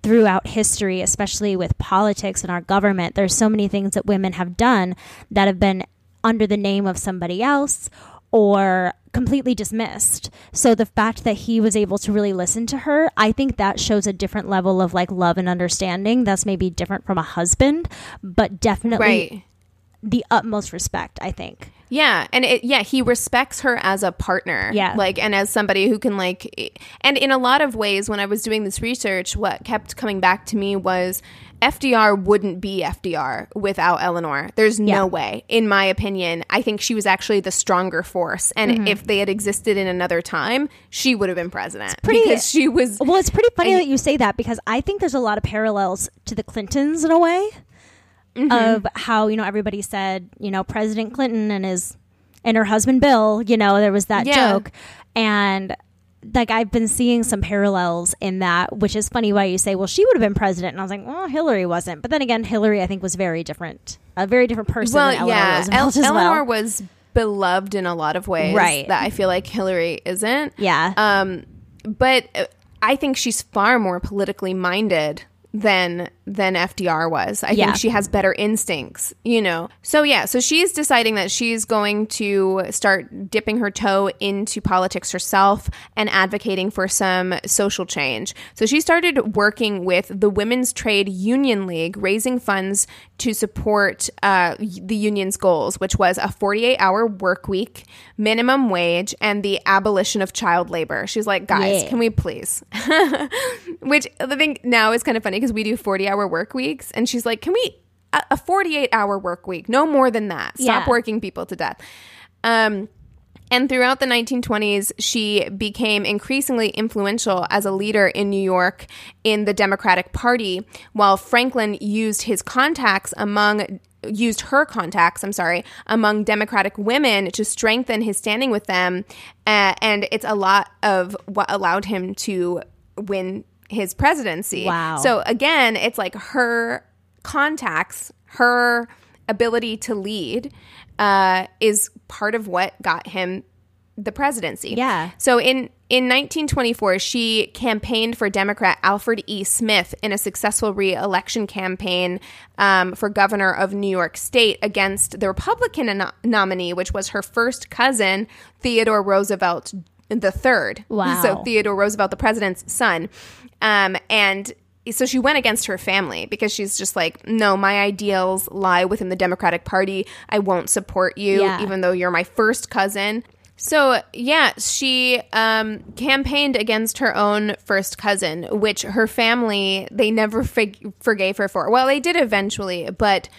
D: throughout history, especially with politics and our government, there's so many things that women have done that have been under the name of somebody else or completely dismissed. So the fact that he was able to really listen to her, I think that shows a different level of like love and understanding. That's maybe different from a husband, but definitely
B: Right.
D: The utmost respect, I think.
B: Yeah, and it, yeah, he respects her as a partner.
D: Yeah.
B: like and as somebody who can like, and in a lot of ways, when I was doing this research, what kept coming back to me was FDR wouldn't be FDR without Eleanor. There's no way, in my opinion. I think she was actually the stronger force, and
D: Mm-hmm.
B: if they had existed in another time, she would have been president
D: pretty-
B: because she was.
D: Well, it's pretty funny
B: And-
D: that you say that because I think there's a lot of parallels to the Clintons in a way
B: Mm-hmm.
D: of how, you know, everybody said, you know, President Clinton and his and her husband Bill, you know, there was that
B: Yeah.
D: joke. And like I've been seeing some parallels in that, which is funny why you say, well, she would have been president. And I was like, well, Hillary wasn't. But then again, Hillary, I think, was very different, a very different person
B: Well,
D: Eleanor
B: yeah,
D: Roosevelt
B: El-
D: well.
B: Eleanor was beloved in a lot of ways,
D: Right.
B: That I feel like Hillary isn't.
D: yeah.
B: Um, but uh, I think she's far more politically minded than than FDR was. I
D: Yeah.
B: think she has better instincts, you know. So yeah, so she's deciding that she's going to start dipping her toe into politics herself and advocating for some social change. So she started working with the Women's Trade Union League, raising funds to support uh, the union's goals, which was a 48 hour work week, minimum wage, and the abolition of child labor. She's like, guys,
D: Yeah.
B: can we please? Which I think now is kind of funny because we do 40 hour work weeks. And she's like, can we, a a 48 hour work week, no more than that. Stop
D: Yeah.
B: working people to death. Um, and throughout the 1920s, she became increasingly influential as a leader in New York in the Democratic Party, while Franklin used his contacts among used her contacts, I'm sorry, among Democratic women to strengthen his standing with them. Uh, and it's a lot of what allowed him to win his presidency.
D: Wow.
B: So again, it's like her contacts, her ability to lead uh, is part of what got him the presidency.
D: Yeah.
B: So in in 1924, she campaigned for Democrat Alfred E. Smith in a successful re-election campaign um, for governor of New York State against the Republican no- nominee, which was her first cousin Theodore Roosevelt the third.
D: Wow.
B: So Theodore Roosevelt, the president's son, um, and so she went against her family because she's just like, no, my ideals lie within the Democratic Party. I won't support you,
D: Yeah.
B: even though you're my first cousin. So yeah, she um, campaigned against her own first cousin, which her family they never fig- forgave her for. Well, they did eventually, but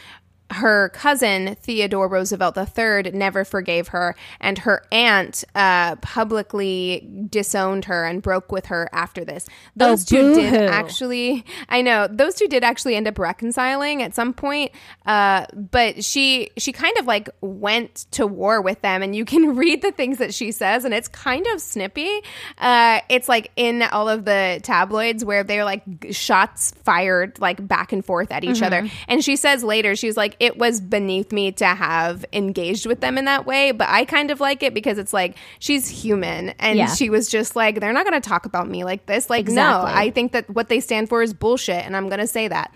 B: her cousin Theodore Roosevelt III never forgave her, and her aunt uh, publicly disowned her and broke with her after this. Those two did actually, I know those two did actually end up reconciling at some point, uh, but she she kind of like went to war with them, and you can read the things that she says, and it's kind of snippy. Uh, it's like in all of the tabloids where they're like shots fired like back and forth at each other, and she says later she's like it was beneath me to have engaged with them in that way, but I kind of like it because it's like she's human, and
D: Yeah.
B: she was just like they're not going to talk about me like this. Like no, I think that what they stand for is bullshit, and I'm going to say that.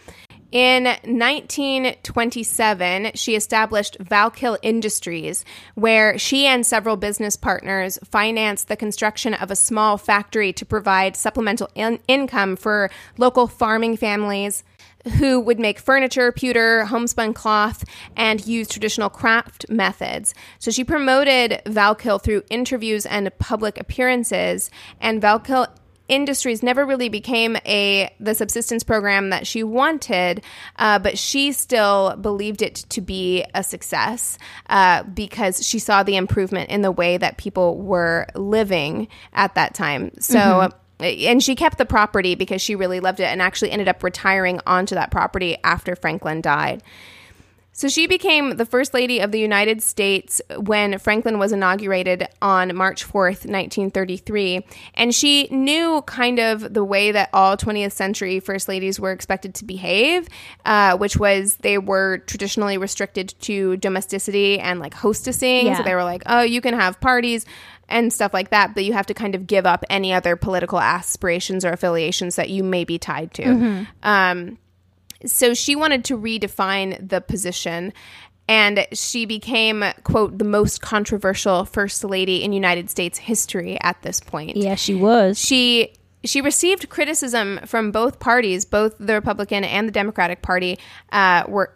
B: In 1927, she established Val-Kill Industries, where she and several business partners financed the construction of a small factory to provide supplemental in- income for local farming families who would make furniture, pewter, homespun cloth, and use traditional craft methods. So she promoted Val-Kill through interviews and public appearances, and Val-Kill industries never really became a the subsistence program that she wanted, uh, but she still believed it to be a success uh, because she saw the improvement in the way that people were living at that time. So.
D: Mm-hmm.
B: And she kept the property because she really loved it and actually ended up retiring onto that property after Franklin died. So she became the First Lady of the United States when Franklin was inaugurated on March 4th, 1933. And she knew kind of the way that all 20th century First Ladies were expected to behave, uh, which was they were traditionally restricted to domesticity and like hostessing.
D: Yeah.
B: So they were like, oh, you can have parties and stuff like that, but you have to kind of give up any other political aspirations or affiliations that you may be tied to. Um, so she wanted to redefine the position and she became quote the most controversial first lady in united states history at this point
D: Yeah, she was.
B: she she received criticism from both parties both the republican and the democratic party uh, were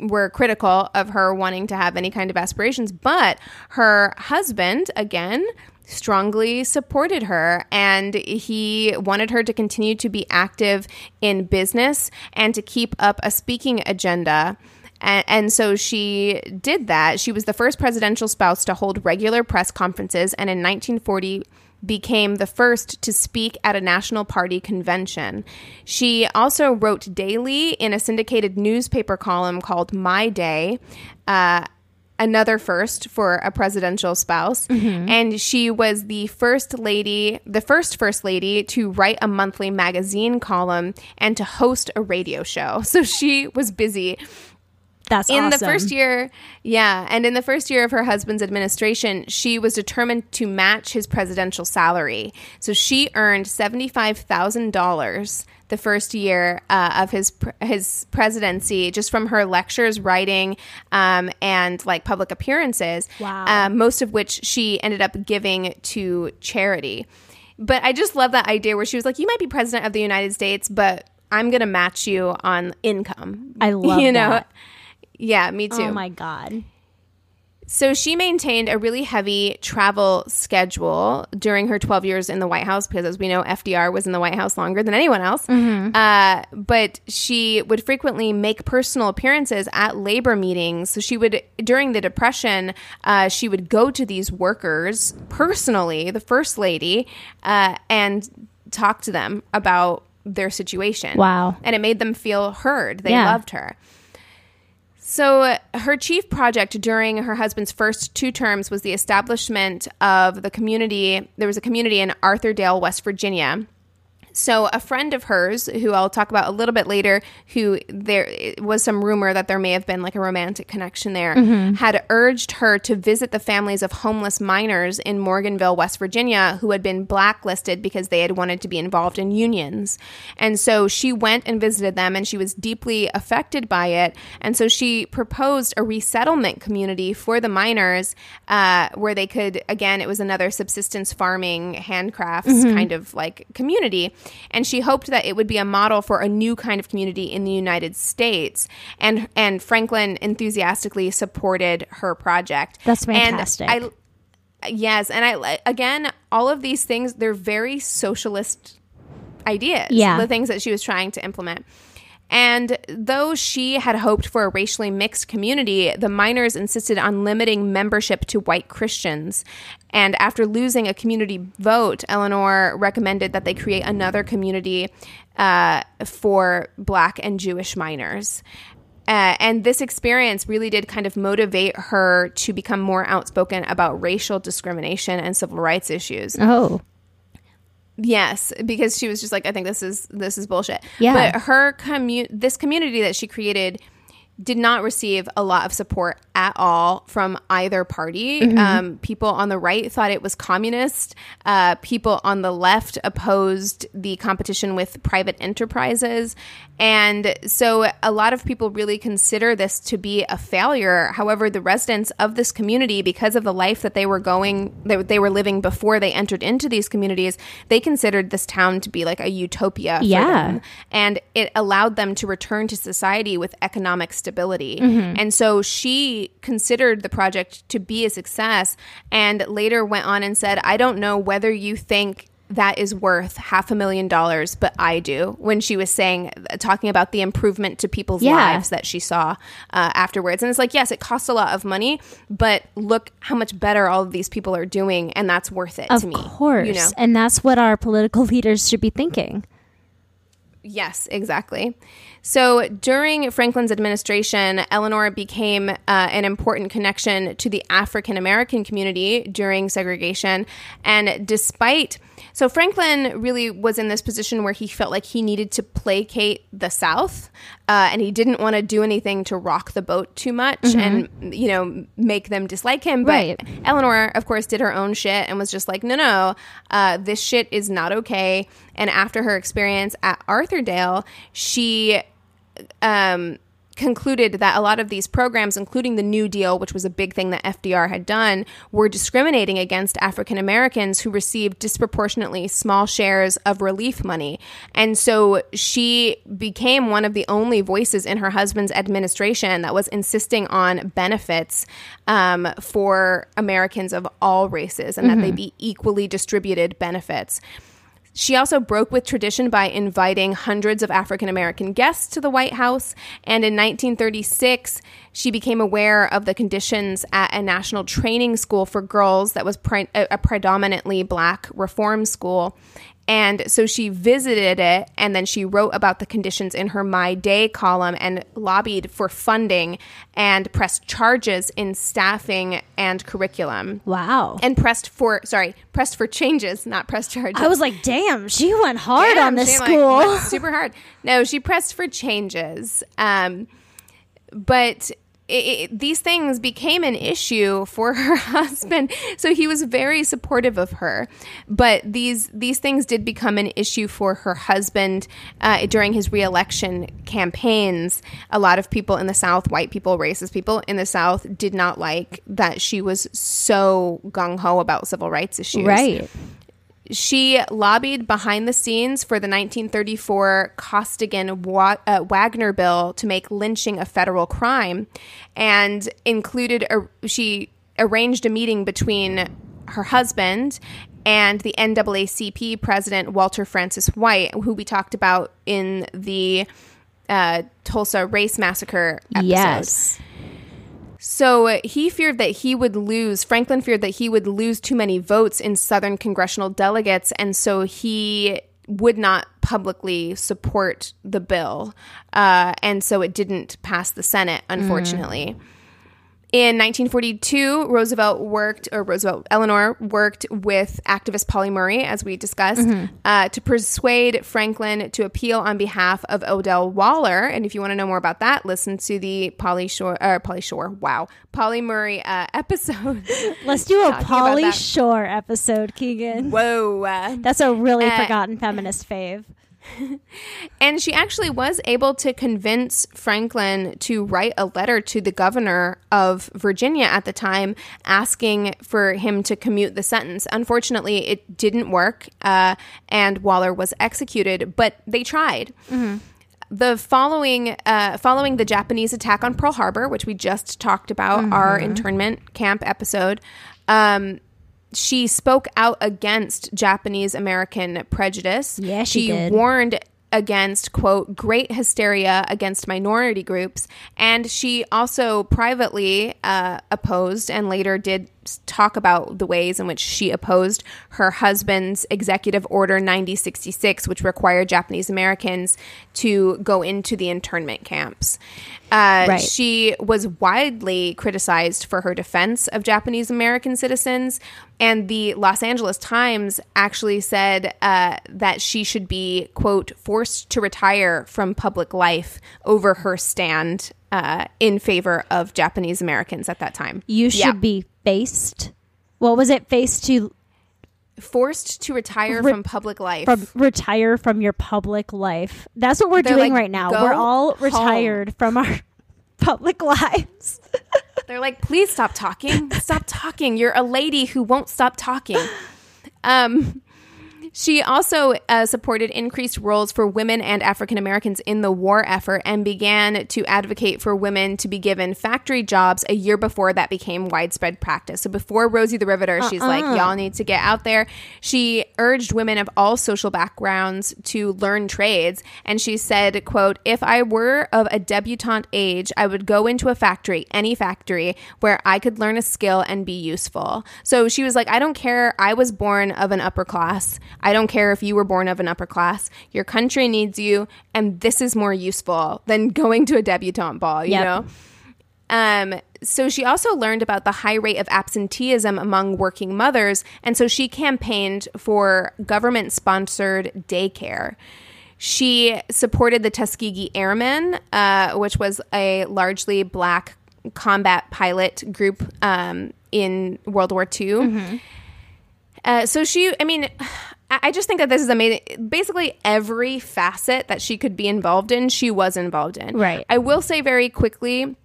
B: were critical of her wanting to have any kind of aspirations but her husband again strongly supported her and he wanted her to continue to be active in business and to keep up a speaking agenda and, and so she did that. She was the first presidential spouse to hold regular press conferences, and in 1940 became the first to speak at a national party convention. She also wrote daily in a syndicated newspaper column called My Day. Uh, Another first for a presidential spouse. And she was the first lady, the first first lady to write a monthly magazine column and to host a radio show. So she was busy
D: That's
B: in the first year yeah and in the first year of her husband's administration she was determined to match his presidential salary. So she earned $75000 the first year uh, of his pr- his presidency just from her lectures writing um, and like public appearances
D: Wow.
B: um, most of which she ended up giving to charity. But i just love that idea where she was like you might be president of the united states but i'm gonna match you on income.
D: I love
B: you know?
D: that.
B: Yeah, me too.
D: Oh my god.
B: So she maintained a really heavy travel schedule during her 12 years in the White House because, as we know, FDR was in the White House longer than anyone else. Uh, but she would frequently make personal appearances at labor meetings. So she would, during the Depression, uh, she would go to these workers personally, the First Lady, uh, and talk to them about their situation.
D: Wow.
B: And it made them feel heard. They
D: Yeah.
B: loved her. So, her chief project during her husband's first two terms was the establishment of the community. There was a community in Arthurdale, West Virginia. So, a friend of hers, who I'll talk about a little bit later, who there was some rumor that there may have been like a romantic connection there, had urged her to visit the families of homeless miners in Morganville, West Virginia, who had been blacklisted because they had wanted to be involved in unions. And so she went and visited them, and she was deeply affected by it. And so she proposed a resettlement community for the miners uh, where they could, again, it was another subsistence farming, handcrafts kind of like community. And she hoped that it would be a model for a new kind of community in the United States. And and Franklin enthusiastically supported her project.
D: That's
B: And
D: fantastic.
B: I, yes, and I again, all of these things they're very socialist ideas.
D: Yeah.
B: the things that she was trying to implement. And though she had hoped for a racially mixed community, the miners insisted on limiting membership to white Christians. And after losing a community vote, Eleanor recommended that they create another community uh, for black and Jewish miners. Uh, and this experience really did kind of motivate her to become more outspoken about racial discrimination and civil rights issues.
D: Oh.
B: Yes, because she was just like, I think this is this is bullshit.
D: Yeah.
B: But her commu- this community that she created did not receive a lot of support at all from either party. Um, people on the right thought it was communist. Uh, people on the left opposed the competition with private enterprises. And so a lot of people really consider this to be a failure. However, the residents of this community, because of the life that they were going, they, they were living before they entered into these communities, they considered this town to be like a utopia for
D: Yeah.
B: them and it allowed them to return to society with economic stability.
D: Mm-hmm.
B: And so she considered the project to be a success and later went on and said, I don't know whether you think that is worth half a million dollars, but I do. When she was saying, talking about the improvement to people's
D: Yeah.
B: lives that she saw uh, afterwards. And it's like, yes, it costs a lot of money, but look how much better all of these people are doing, and that's worth it
D: Of
B: to me.
D: course.
B: You know?
D: And that's what our political leaders should be thinking.
B: Yes, exactly. So during Franklin's administration, Eleanor became uh, an important connection to the African American community during segregation. And despite, so Franklin really was in this position where he felt like he needed to placate the South, uh, and he didn't want to do anything to rock the boat too much and, you know, make them dislike him. But
D: Right.
B: Eleanor, of course, did her own shit and was just like, no, no, uh, this shit is not okay. And after her experience at Arthurdale, she um, concluded that a lot of these programs, including the New Deal, which was a big thing that FDR had done, were discriminating against African Americans who received disproportionately small shares of relief money. And so she became one of the only voices in her husband's administration that was insisting on benefits um, for Americans of all races and that they be equally distributed benefits. She also broke with tradition by inviting hundreds of African American guests to the White House. And in 1936, she became aware of the conditions at a national training school for girls that was pre- a a predominantly black reform school. And so she visited it and then she wrote about the conditions in her My Day column and lobbied for funding and pressed charges in staffing and curriculum.
D: Wow.
B: And pressed for, sorry, pressed for changes, not pressed charges.
D: I was like, damn, she went hard
B: Damn,
D: on this
B: she, like,
D: school.
B: super hard. No, she pressed for changes. Um, but it, it, these things became an issue for her husband, so he was very supportive of her. But these these things did become an issue for her husband uh, during his reelection campaigns. A lot of people in the South, white people, racist people in the South, did not like that she was so gung ho about civil rights issues
D: right.
B: She lobbied behind the scenes for the 1934 Costigan uh, Wagner bill to make lynching a federal crime, and included a, she arranged a meeting between her husband and the NAACP president Walter Francis White, who we talked about in the uh, Tulsa race massacre episode.
D: Yes.
B: So uh, he feared that he would lose, Franklin feared that he would lose too many votes in Southern congressional delegates. And so he would not publicly support the bill. Uh, and so it didn't pass the Senate, unfortunately. In 1942, Roosevelt worked, or Roosevelt, Eleanor worked with activist Pauli Murray, as we discussed, uh, to persuade Franklin to appeal on behalf of Odell Waller. And if you want to know more about that, listen to the Pauly Shore, or Pauly Shore, wow, Pauli Murray uh, episode.
D: Let's do a
B: Pauly.
D: Shore episode, Keegan.
B: Whoa. Uh,
D: That's a really
B: Uh,
D: forgotten feminist fave.
B: And she actually was able to convince Franklin to write a letter to the governor of Virginia at the time asking for him to commute the sentence. Unfortunately, it didn't work, uh, and Waller was executed, but they tried. The following, uh, following the Japanese attack on Pearl Harbor, which we just talked about, our internment camp episode, um, she spoke out against Japanese American prejudice.
D: Yeah, she did.
B: warned against quote great hysteria against minority groups and she also privately uh, opposed and later did talk about the ways in which she opposed her husband's executive order 9066 which required japanese americans to go into the internment camps uh,
D: Right.
B: she was widely criticized for her defense of Japanese American citizens, and the Los Angeles Times actually said uh, that she should be, quote, forced to retire from public life over her stand uh, in favor of Japanese Americans at that time.
D: You should
B: Yeah.
D: be faced. What was it? Faced to
B: forced to retire
D: Re-
B: from public life.
D: from retire from your public life. That's what we're
B: They're
D: doing
B: like,
D: right now. We're all
B: home."
D: retired from our public lives.
B: They're like, please stop talking. Stop talking. You're a lady who won't stop talking. Um, She also uh, supported increased roles for women and African Americans in the war effort and began to advocate for women to be given factory jobs a year before that became widespread practice. So before Rosie the Riveter, she's like, y'all need to get out there. She urged women of all social backgrounds to learn trades. And she said, quote, if I were of a debutante age, I would go into a factory, any factory, where I could learn a skill and be useful. So she was like, I don't care. I was born of an upper class. I don't care if you were born of an upper class. Your country needs you, and this is more useful than going to a debutante ball, you
D: Yep.
B: know? Um, so she also learned about the high rate of absenteeism among working mothers, and so she campaigned for government sponsored daycare. She supported the Tuskegee Airmen, uh, which was a largely black combat pilot group um, in World War II. Uh, so she, I mean, I just think that this is amazing. Basically, every facet that she could be involved in, she was involved in.
D: Right.
B: I will say very quickly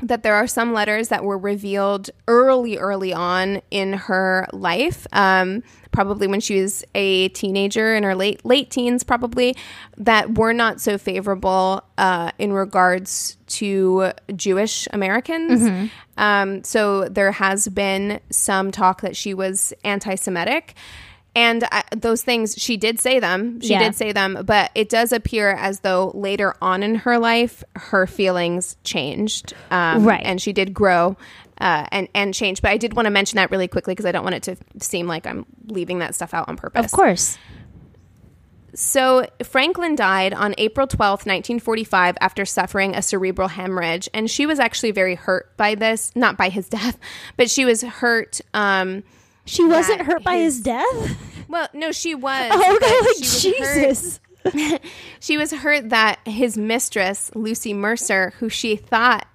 B: that there are some letters that were revealed early, early on in her life. Um, probably when she was a teenager in her late late teens, probably that were not so favorable uh, in regards to Jewish Americans. Um, so there has been some talk that she was anti-Semitic. And I, those things, she did say them. She
D: Yeah.
B: did say them, but it does appear as though later on in her life, her feelings changed, um,
D: Right.
B: And she did grow uh, and and change. But I did want to mention that really quickly because I don't want it to seem like I'm leaving that stuff out on purpose.
D: Of course.
B: So Franklin died on April twelfth, 1945, after suffering a cerebral hemorrhage, and she was actually very hurt by this. Not by his death, but she was hurt. Um,
D: She wasn't hurt by his,
B: his-
D: death.
B: well, no, she was.
D: Oh, okay, like
B: she hurt-
D: Jesus.
B: she was hurt that his mistress, Lucy Mercer, who she thought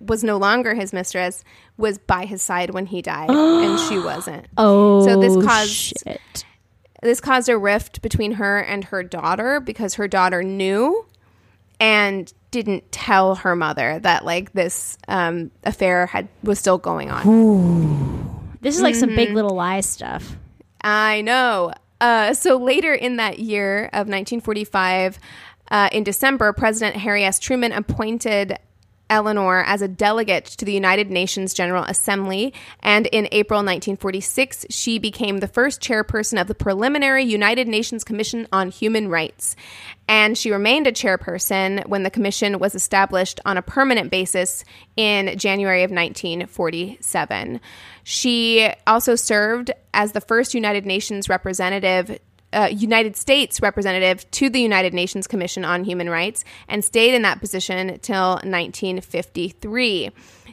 B: was no longer his mistress, was by his side when he died, and she wasn't.
D: Oh,
B: So this caused-
D: shit.
B: This caused a rift between her and her daughter because her daughter knew and didn't tell her mother that like this um, affair had was still going on.
D: This is like some
B: Mm-hmm.
D: big little lie stuff.
B: I know. Uh, so later in that year of 1945, uh, in December, President Harry S. Truman appointed Eleanor as a delegate to the United Nations General Assembly. And in April 1946, she became the first chairperson of the preliminary United Nations Commission on Human Rights. And she remained a chairperson when the commission was established on a permanent basis in January of 1947. She also served as the first United Nations representative uh, United States representative to the United Nations Commission on Human Rights and stayed in that position till 1953.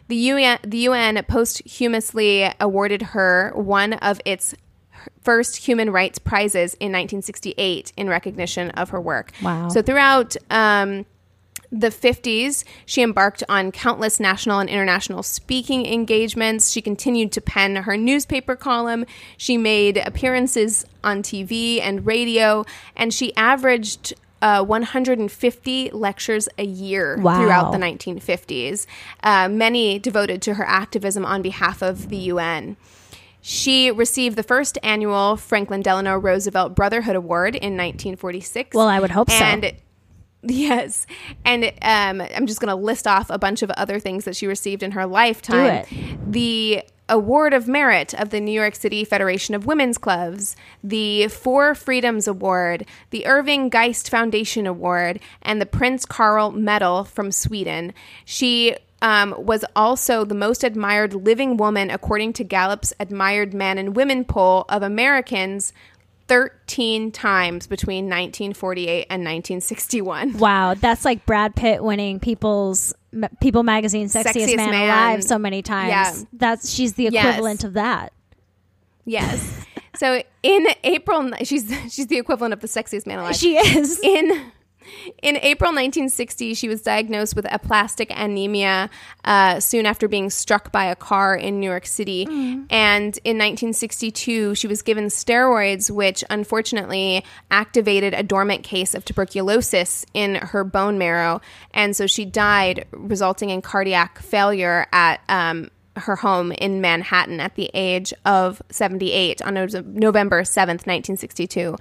B: The UN, the UN posthumously awarded her one of its first human rights prizes in 1968 in recognition of her work.
D: Wow.
B: So throughout um, the 50s, she embarked on countless national and international speaking engagements. She continued to pen her newspaper column. She made appearances on TV and radio, and she averaged uh, 150 lectures a year
D: Wow.
B: throughout the 1950s, uh, many devoted to her activism on behalf of the UN. She received the first annual Franklin Delano Roosevelt Brotherhood Award in 1946.
D: Well, I would hope so.
B: And yes, and um, I'm just going to list off a bunch of other things that she received in her lifetime. The Award of Merit of the New York City Federation of Women's Clubs, the Four Freedoms Award, the Irving Geist Foundation Award, and the Prince Carl Medal from Sweden. She um, was also the most admired living woman according to Gallup's Admired Man and Women poll of Americans 13 times between 1948 and 1961.
D: Wow, that's like Brad Pitt winning People's People Magazine Sexiest,
B: Sexiest
D: Man,
B: Man.
D: Alive so many times.
B: Yeah.
D: That's she's the
B: Yes.
D: equivalent of that.
B: Yes. So in April, she's she's the equivalent of the sexiest man alive.
D: She is.
B: in in April 1960, she was diagnosed with aplastic anemia uh, soon after being struck by a car in New York City. And in 1962, she was given steroids, which unfortunately activated a dormant case of tuberculosis in her bone marrow. And so she died, resulting in cardiac failure at um, her home in Manhattan at the age of 78 on November 7th, 1962.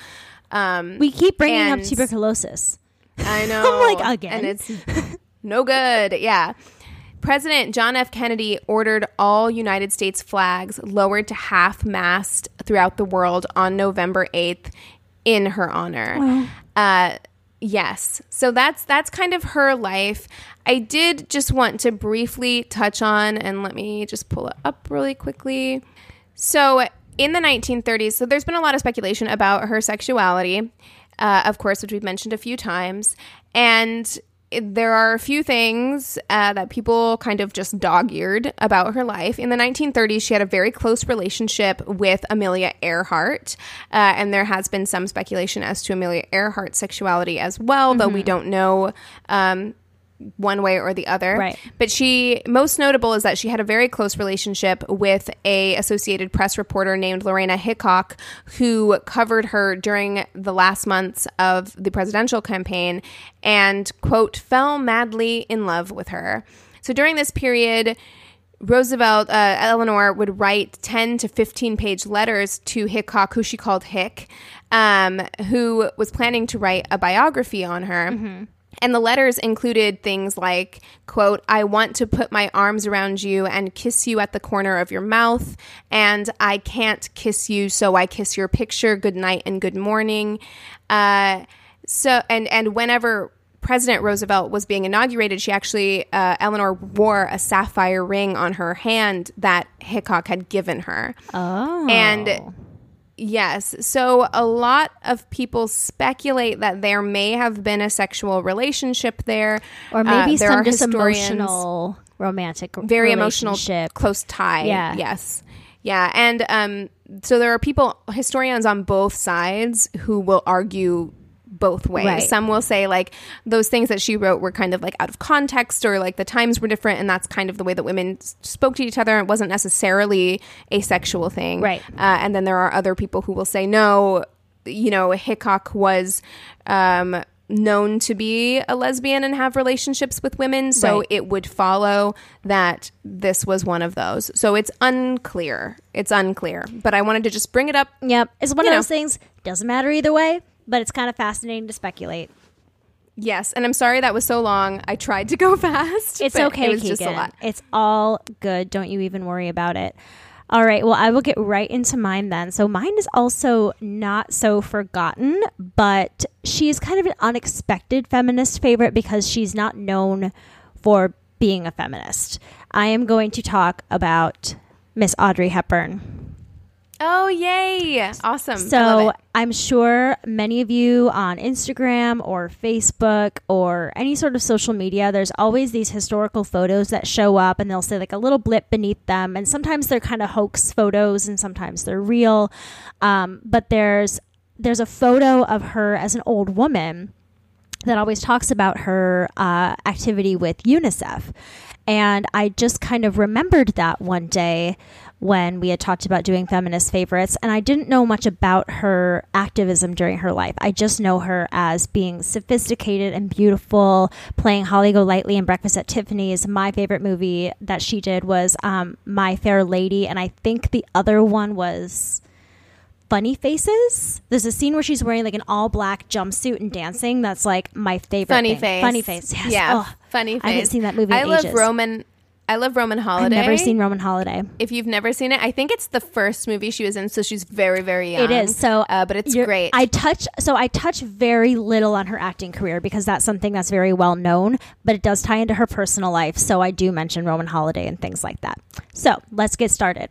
B: Um,
D: We keep bringing up tuberculosis.
B: I know.
D: I'm like, again?
B: And it's no good. Yeah. President John F. Kennedy ordered all United States flags lowered to half mast throughout the world on November 8th in her honor. Uh, yes. So that's that's kind of her life. I did just want to briefly touch on and let me just pull it up really quickly. So in the 1930s, so there's been a lot of speculation about her sexuality, uh, of course, which we've mentioned a few times, and there are a few things uh, that people kind of just dog-eared about her life. In the 1930s, she had a very close relationship with Amelia Earhart, uh, and there has been some speculation as to Amelia Earhart's sexuality as well, though we don't know. Um, one way or the other.
D: Right.
B: But she most notable is that she had a very close relationship with a Associated Press reporter named Lorena Hickok who covered her during the last months of the presidential campaign and quote fell madly in love with her. So during this period Roosevelt, uh, Eleanor would write 10 to 15 page letters to Hickok, who she called Hick, um, who was planning to write a biography on her. And the letters included things like, quote, I want to put my arms around you and kiss you at the corner of your mouth. And I can't kiss you, so I kiss your picture. Good night and good morning. Uh, so, and, and whenever President Roosevelt was being inaugurated, she actually, uh, Eleanor wore a sapphire ring on her hand that Hickok had given her.
D: Oh.
B: And yes, so a lot of people speculate that there may have been a sexual relationship there,
D: or maybe
B: Uh, there
D: some just emotional romantic
B: very emotional, close tie.
D: Yeah.
B: Yes. Yeah, and um, so there are people, historians on both sides, who will argue both ways.
D: Right.
B: Some will say like those things that she wrote were kind of like out of context, or like the times were different, and that's kind of the way that women spoke to each other. It wasn't necessarily a sexual thing,
D: Right.
B: Uh, and then there are other people who will say no. You know, Hickok was. Um, known to be a lesbian and have relationships with women so
D: Right.
B: it would follow that this was one of those. So it's unclear. It's unclear. But I wanted to just bring it up.
D: Yep. It's one of
B: know.
D: those things. Doesn't matter either way, but it's kind of fascinating to speculate.
B: Yes, and I'm sorry that was so long. I tried to go fast.
D: It's okay,
B: It was
D: Keegan.
B: just a lot.
D: It's all good. Don't you even worry about it. All right. Well, I will get right into mine then. So mine is also not so forgotten, but she's kind of an unexpected feminist favorite because she's not known for being a feminist. I am going to talk about Miss Audrey Hepburn.
B: Oh, yay. Awesome.
D: So. I'm sure many of you on Instagram or Facebook or any sort of social media, there's always these historical photos that show up and they'll say like a little blip beneath them. And sometimes they're kind of hoax photos and sometimes they're real. Um, but there's there's a photo of her as an old woman that always talks about her uh, activity with UNICEF. And I just kind of remembered that one day when we had talked about doing feminist favorites. And I didn't know much about her activism during her life. I just know her as being sophisticated and beautiful, playing Holly Golightly in Breakfast at Tiffany's. My favorite movie that she did was um, My Fair Lady. And I think the other one was. Funny Faces. There's a scene where she's wearing like an all black jumpsuit and dancing. That's like my favorite.
B: Funny
D: thing.
B: face.
D: Funny Face. Yes.
B: Yeah.
D: Oh,
B: funny face.
D: I haven't seen that movie.
B: I love
D: ages.
B: Roman. I love Roman Holiday.
D: I've never seen Roman Holiday.
B: If you've never seen it, I think it's the first movie she was in, so she's very, very young.
D: It is so,
B: uh, but it's great.
D: I touch so I touch very little on her acting career because that's something that's very well known, but it does tie into her personal life. So I do mention Roman Holiday and things like that. So let's get started.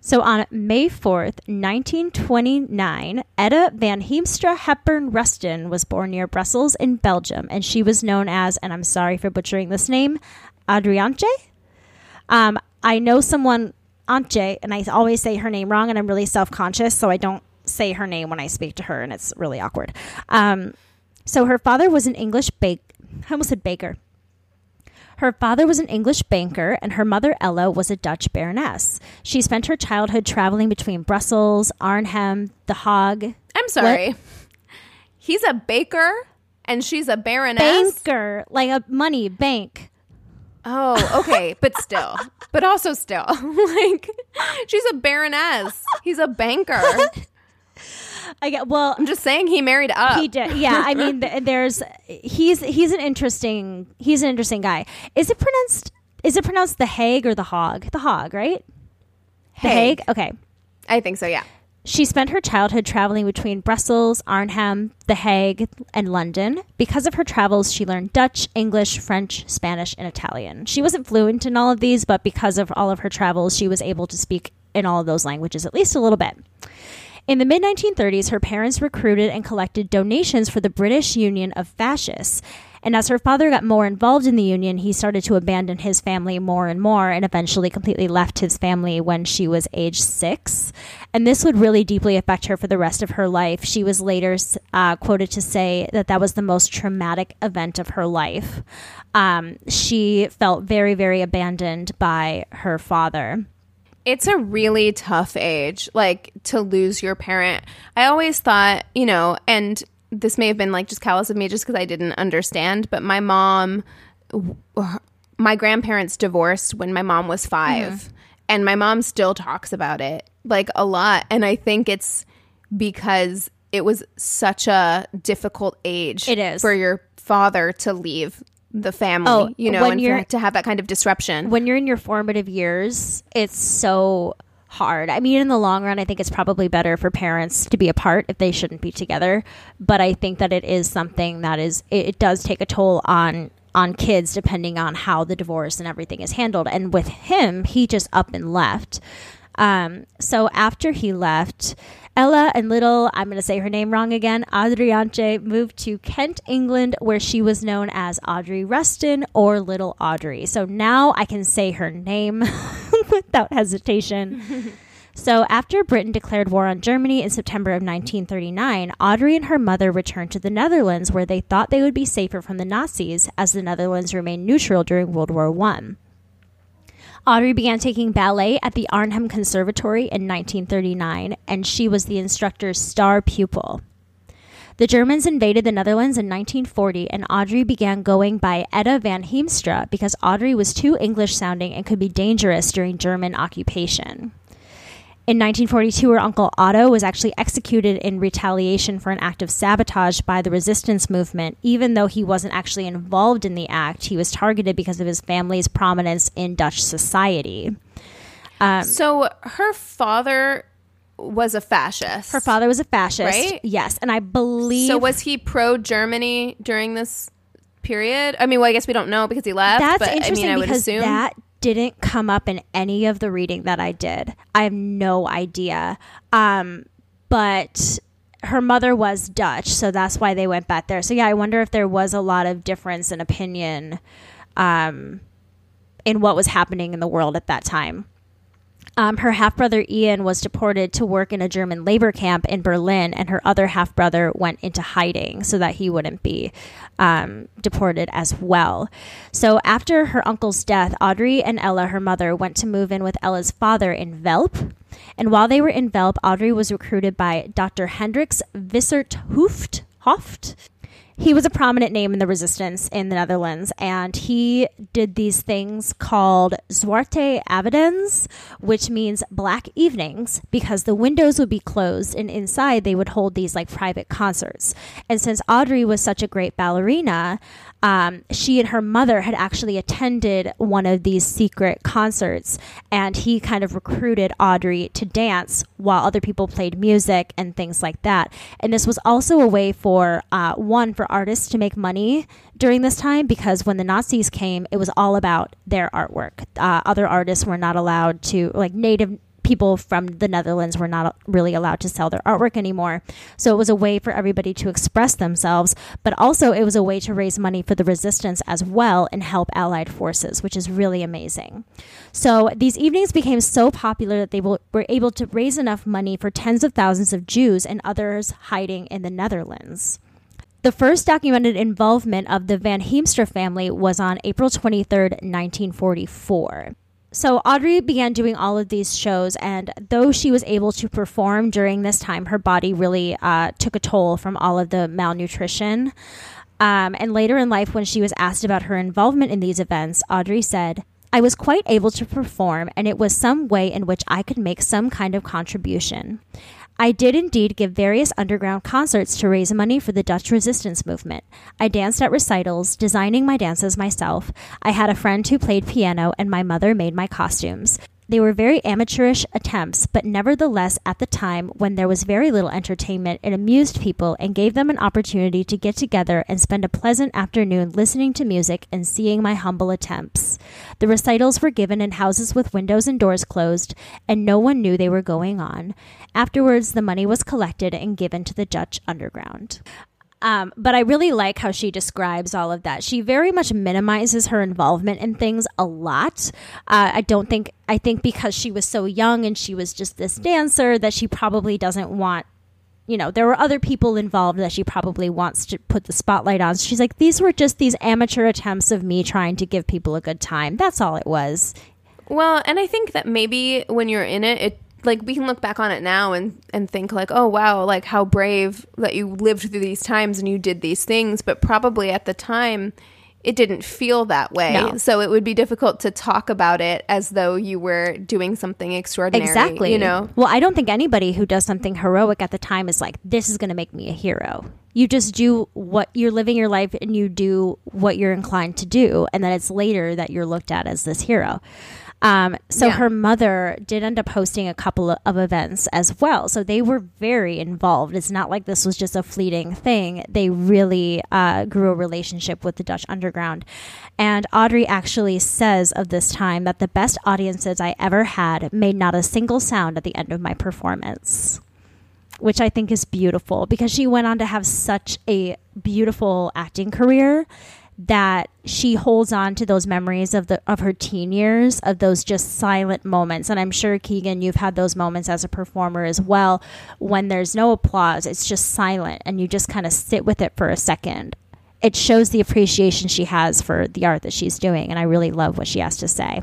D: So on May 4th, 1929, Edda van Heemstra Hepburn Ruston was born near Brussels in Belgium, and she was known as, and I'm sorry for butchering this name, Adriance. Um, I know someone, Antje, and I always say her name wrong, and I'm really self conscious, so I don't say her name when I speak to her, and it's really awkward. Um, so her father was an English bake. I almost said baker. Her father was an English banker, and her mother, Ella, was a Dutch baroness. She spent her childhood traveling between Brussels, Arnhem, The Hague.
B: I'm sorry. He's a baker and she's a baroness.
D: Banker, like a money bank.
B: Oh, okay, but still, but also still, like she's a baroness. He's a banker.
D: I get well.
B: I'm just saying he married up.
D: He did. Yeah, I mean, th- there's he's he's an interesting he's an interesting guy. Is it pronounced? Is it pronounced the Hague or the Hog? The Hog, right? The
B: Hague.
D: Hague. Okay.
B: I think so. Yeah.
D: She spent her childhood traveling between Brussels, Arnhem, The Hague, and London. Because of her travels, she learned Dutch, English, French, Spanish, and Italian. She wasn't fluent in all of these, but because of all of her travels, she was able to speak in all of those languages at least a little bit. In the mid 1930s, her parents recruited and collected donations for the British Union of Fascists. And as her father got more involved in the union, he started to abandon his family more and more and eventually completely left his family when she was age six. And this would really deeply affect her for the rest of her life. She was later uh, quoted to say that that was the most traumatic event of her life. Um, she felt very, very abandoned by her father.
B: It's a really tough age, like to lose your parent. I always thought, you know, and this may have been like just callous of me just because I didn't understand, but my mom, my grandparents divorced when my mom was 5
D: Mm-hmm.
B: and my mom still talks about it like a lot. And I think it's because it was such a difficult age
D: It is.
B: for your father to leave the family,
D: Oh,
B: you know,
D: when
B: and
D: you're-
B: to have that kind of disruption.
D: when you're in your formative years, it's so hard. I mean, in the long run, I think it's probably better for parents to be apart if they shouldn't be together. But I think that it is something that is it, it does take a toll on on kids depending on how the divorce and everything is handled. And with him, he just up and left. Um, so after he left, Ella and little, I'm going to say her name wrong again, Adriance moved to Kent, England, where she was known as Audrey Ruston or Little Audrey. So now I can say her name without hesitation. So, after Britain declared war on Germany in September of 1939, Audrey and her mother returned to the Netherlands where they thought they would be safer from the Nazis as the Netherlands remained neutral during World War I. Audrey began taking ballet at the Arnhem Conservatory in 1939, and she was the instructor's star pupil. The Germans invaded the Netherlands in 1940, and Audrey began going by Edda van Heemstra because Audrey was too English sounding and could be dangerous during German occupation. In 1942, her uncle Otto was actually executed in retaliation for an act of sabotage by the resistance movement. Even though he wasn't actually involved in the act, he was targeted because of his family's prominence in Dutch society.
B: Um, so her father was a fascist.
D: Her father was a fascist.
B: Right?
D: Yes. And I believe.
B: So was he pro Germany during this period? I mean, well, I guess we don't know because he left.
D: That's
B: but,
D: interesting
B: I mean, I would
D: because
B: assume
D: that didn't come up in any of the reading that I did. I have no idea. Um, but her mother was Dutch, so that's why they went back there. So yeah, I wonder if there was a lot of difference in opinion um, in what was happening in the world at that time. Um, her half brother Ian was deported to work in a German labor camp in Berlin, and her other half brother went into hiding so that he wouldn't be um, deported as well. So, after her uncle's death, Audrey and Ella, her mother, went to move in with Ella's father in Velp. And while they were in Velp, Audrey was recruited by Dr. Hendricks Vissert Hooft. Hoft. He was a prominent name in the resistance in the Netherlands, and he did these things called Zwarte Avondens, which means black evenings, because the windows would be closed, and inside they would hold these like private concerts. And since Audrey was such a great ballerina, um, she and her mother had actually attended one of these secret concerts, and he kind of recruited Audrey to dance while other people played music and things like that. And this was also a way for uh, one for artists to make money during this time because when the Nazis came, it was all about their artwork. Uh, other artists were not allowed to, like native people from the Netherlands were not really allowed to sell their artwork anymore. So it was a way for everybody to express themselves, but also it was a way to raise money for the resistance as well and help Allied forces, which is really amazing. So these evenings became so popular that they were able to raise enough money for tens of thousands of Jews and others hiding in the Netherlands. The first documented involvement of the Van Heemstra family was on April 23rd, 1944. So Audrey began doing all of these shows, and though she was able to perform during this time, her body really uh, took a toll from all of the malnutrition. Um, and later in life, when she was asked about her involvement in these events, Audrey said, I was quite able to perform, and it was some way in which I could make some kind of contribution. I did indeed give various underground concerts to raise money for the Dutch resistance movement. I danced at recitals, designing my dances myself. I had a friend who played piano, and my mother made my costumes. They were very amateurish attempts, but nevertheless, at the time when there was very little entertainment, it amused people and gave them an opportunity to get together and spend a pleasant afternoon listening to music and seeing my humble attempts. The recitals were given in houses with windows and doors closed, and no one knew they were going on. Afterwards, the money was collected and given to the Dutch underground. Um, but I really like how she describes all of that. She very much minimizes her involvement in things a lot. Uh, I don't think, I think because she was so young and she was just this dancer that she probably doesn't want, you know, there were other people involved that she probably wants to put the spotlight on. So she's like, these were just these amateur attempts of me trying to give people a good time. That's all it was.
B: Well, and I think that maybe when you're in it, it like we can look back on it now and and think like oh wow like how brave that you lived through these times and you did these things but probably at the time it didn't feel that way
D: No.
B: so it would be difficult to talk about it as though you were doing something extraordinary
D: Exactly.
B: you know
D: Well, I don't think anybody who does something heroic at the time is like, this is going to make me a hero. You just do what you're living your life and you do what you're inclined to do. And then it's later that you're looked at as this hero. Um, so
B: Yeah.
D: her mother did end up hosting a couple of events as well. So they were very involved. It's not like this was just a fleeting thing. They really uh, grew a relationship with the Dutch underground. And Audrey actually says of this time that the best audiences I ever had made not a single sound at the end of my performance. Which I think is beautiful because she went on to have such a beautiful acting career that she holds on to those memories of the of her teen years of those just silent moments and i'm sure keegan you've had those moments as a performer as well when there's no applause it's just silent and you just kind of sit with it for a second it shows the appreciation she has for the art that she's doing and i really love what she has to say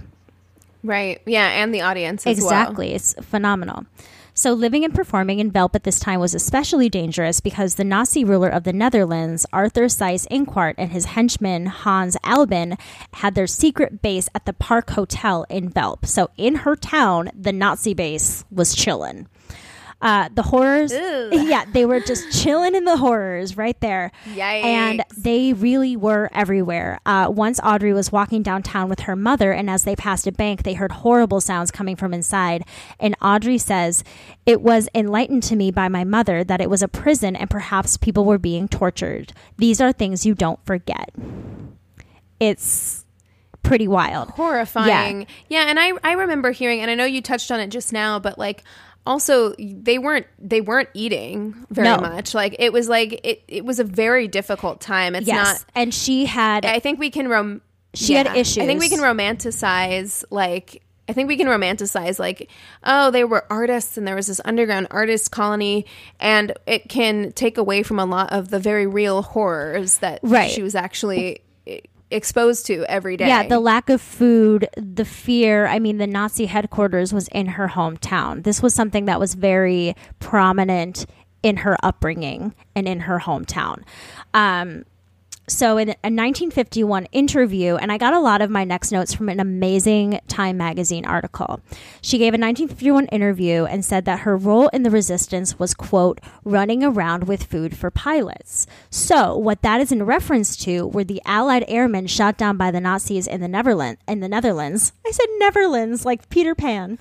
B: right yeah and the audience as well.
D: Exactly. It's phenomenal. So, living and performing in Velp at this time was especially dangerous because the Nazi ruler of the Netherlands, Arthur Seyss Inquart, and his henchman, Hans Albin, had their secret base at the Park Hotel in Velp. So, in her town, the Nazi base was chillin'. Uh, the horrors, yeah, they were just chilling in the horrors right there. And they really were everywhere. Uh, once Audrey was walking downtown with her mother, and as they passed a bank, they heard horrible sounds coming from inside. And Audrey says, It was enlightened to me by my mother that it was a prison and perhaps people were being tortured. These are things you don't forget. It's pretty wild.
B: horrifying. Yeah. and I I remember hearing and I know you touched on it just now, but like also they weren't they weren't eating very
D: No.
B: much. Like it was like it it was a very difficult time. It's
D: Yes.
B: not
D: and she had
B: I think we can rom
D: She had issues
B: I think we can romanticize like I think we can romanticize like oh they were artists and there was this underground artist colony and it can take away from a lot of the very real horrors that
D: Right.
B: she was actually exposed to every day.
D: Yeah, the lack of food, the fear. I mean, the Nazi headquarters was in her hometown. This was something that was very prominent in her upbringing and in her hometown. Um, so, in a 1951 interview, and I got a lot of my next notes from an amazing Time magazine article. She gave a 1951 interview and said that her role in the resistance was, quote, running around with food for pilots. So, what that is in reference to were the Allied airmen shot down by the Nazis in the Netherlands. In the Netherlands, I said Netherlands, like Peter Pan.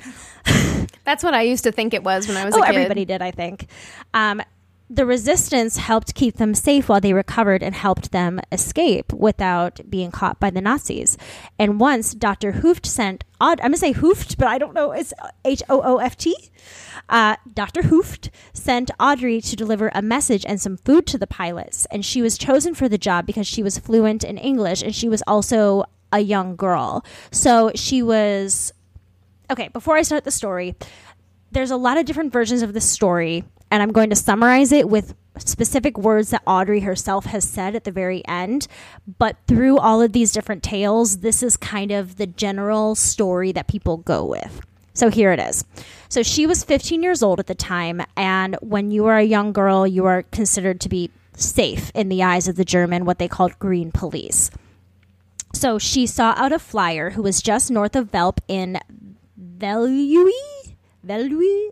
B: That's what I used to think it was when I was
D: Oh,
B: a kid.
D: everybody did, I think. Um, the resistance helped keep them safe while they recovered and helped them escape without being caught by the Nazis. And once Dr. Hooft sent, I'm going to say Hooft, but I don't know, it's H O O F T. Uh, Dr. Hooft sent Audrey to deliver a message and some food to the pilots. And she was chosen for the job because she was fluent in English and she was also a young girl. So she was okay, before I start the story, there's a lot of different versions of the story, and I'm going to summarize it with specific words that Audrey herself has said at the very end. But through all of these different tales, this is kind of the general story that people go with. So here it is. So she was 15 years old at the time, and when you are a young girl, you are considered to be safe in the eyes of the German, what they called green police. So she saw out a flyer who was just north of Velp in Veluwe.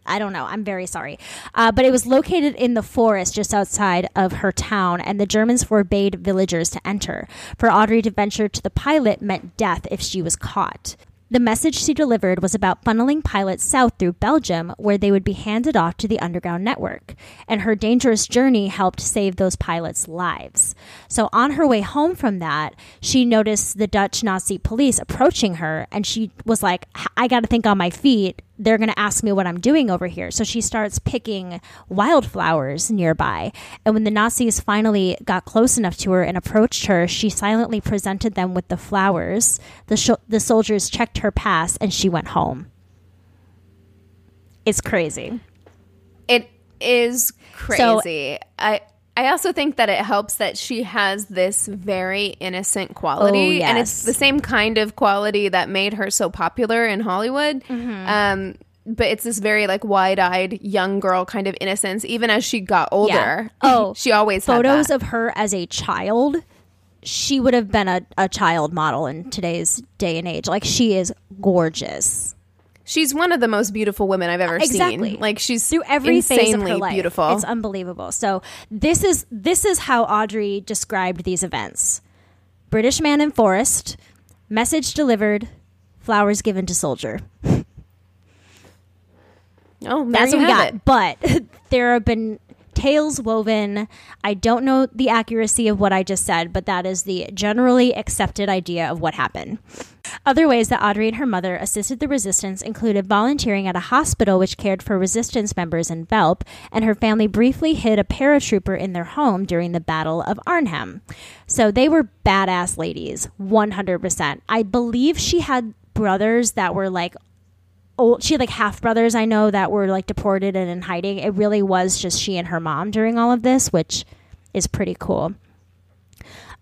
D: I don't know. I'm very sorry. Uh, but it was located in the forest just outside of her town, and the Germans forbade villagers to enter. For Audrey to venture to the pilot meant death if she was caught. The message she delivered was about funneling pilots south through Belgium, where they would be handed off to the underground network. And her dangerous journey helped save those pilots' lives. So, on her way home from that, she noticed the Dutch Nazi police approaching her, and she was like, I got to think on my feet they're going to ask me what I'm doing over here. So she starts picking wildflowers nearby. And when the Nazis finally got close enough to her and approached her, she silently presented them with the flowers. The, sh- the soldiers checked her pass and she went home. It's crazy.
B: It is crazy. So, I I also think that it helps that she has this very innocent quality, oh, yes. and it's the same kind of quality that made her so popular in Hollywood. Mm-hmm. Um, but it's this very like wide-eyed young girl kind of innocence, even as she got older. Yeah. Oh, she always
D: photos of her as a child. She would have been a, a child model in today's day and age. Like she is gorgeous.
B: She's one of the most beautiful women I've ever
D: exactly.
B: seen. Like she's
D: through every
B: phase
D: of her life.
B: beautiful.
D: It's unbelievable. So this is this is how Audrey described these events: British man in forest, message delivered, flowers given to soldier.
B: Oh, that's what we got. It.
D: But there have been tales woven. I don't know the accuracy of what I just said, but that is the generally accepted idea of what happened. Other ways that Audrey and her mother assisted the resistance included volunteering at a hospital which cared for resistance members in Velp, and her family briefly hid a paratrooper in their home during the Battle of Arnhem. So they were badass ladies, 100%. I believe she had brothers that were like old she had like half brothers I know that were like deported and in hiding. It really was just she and her mom during all of this, which is pretty cool.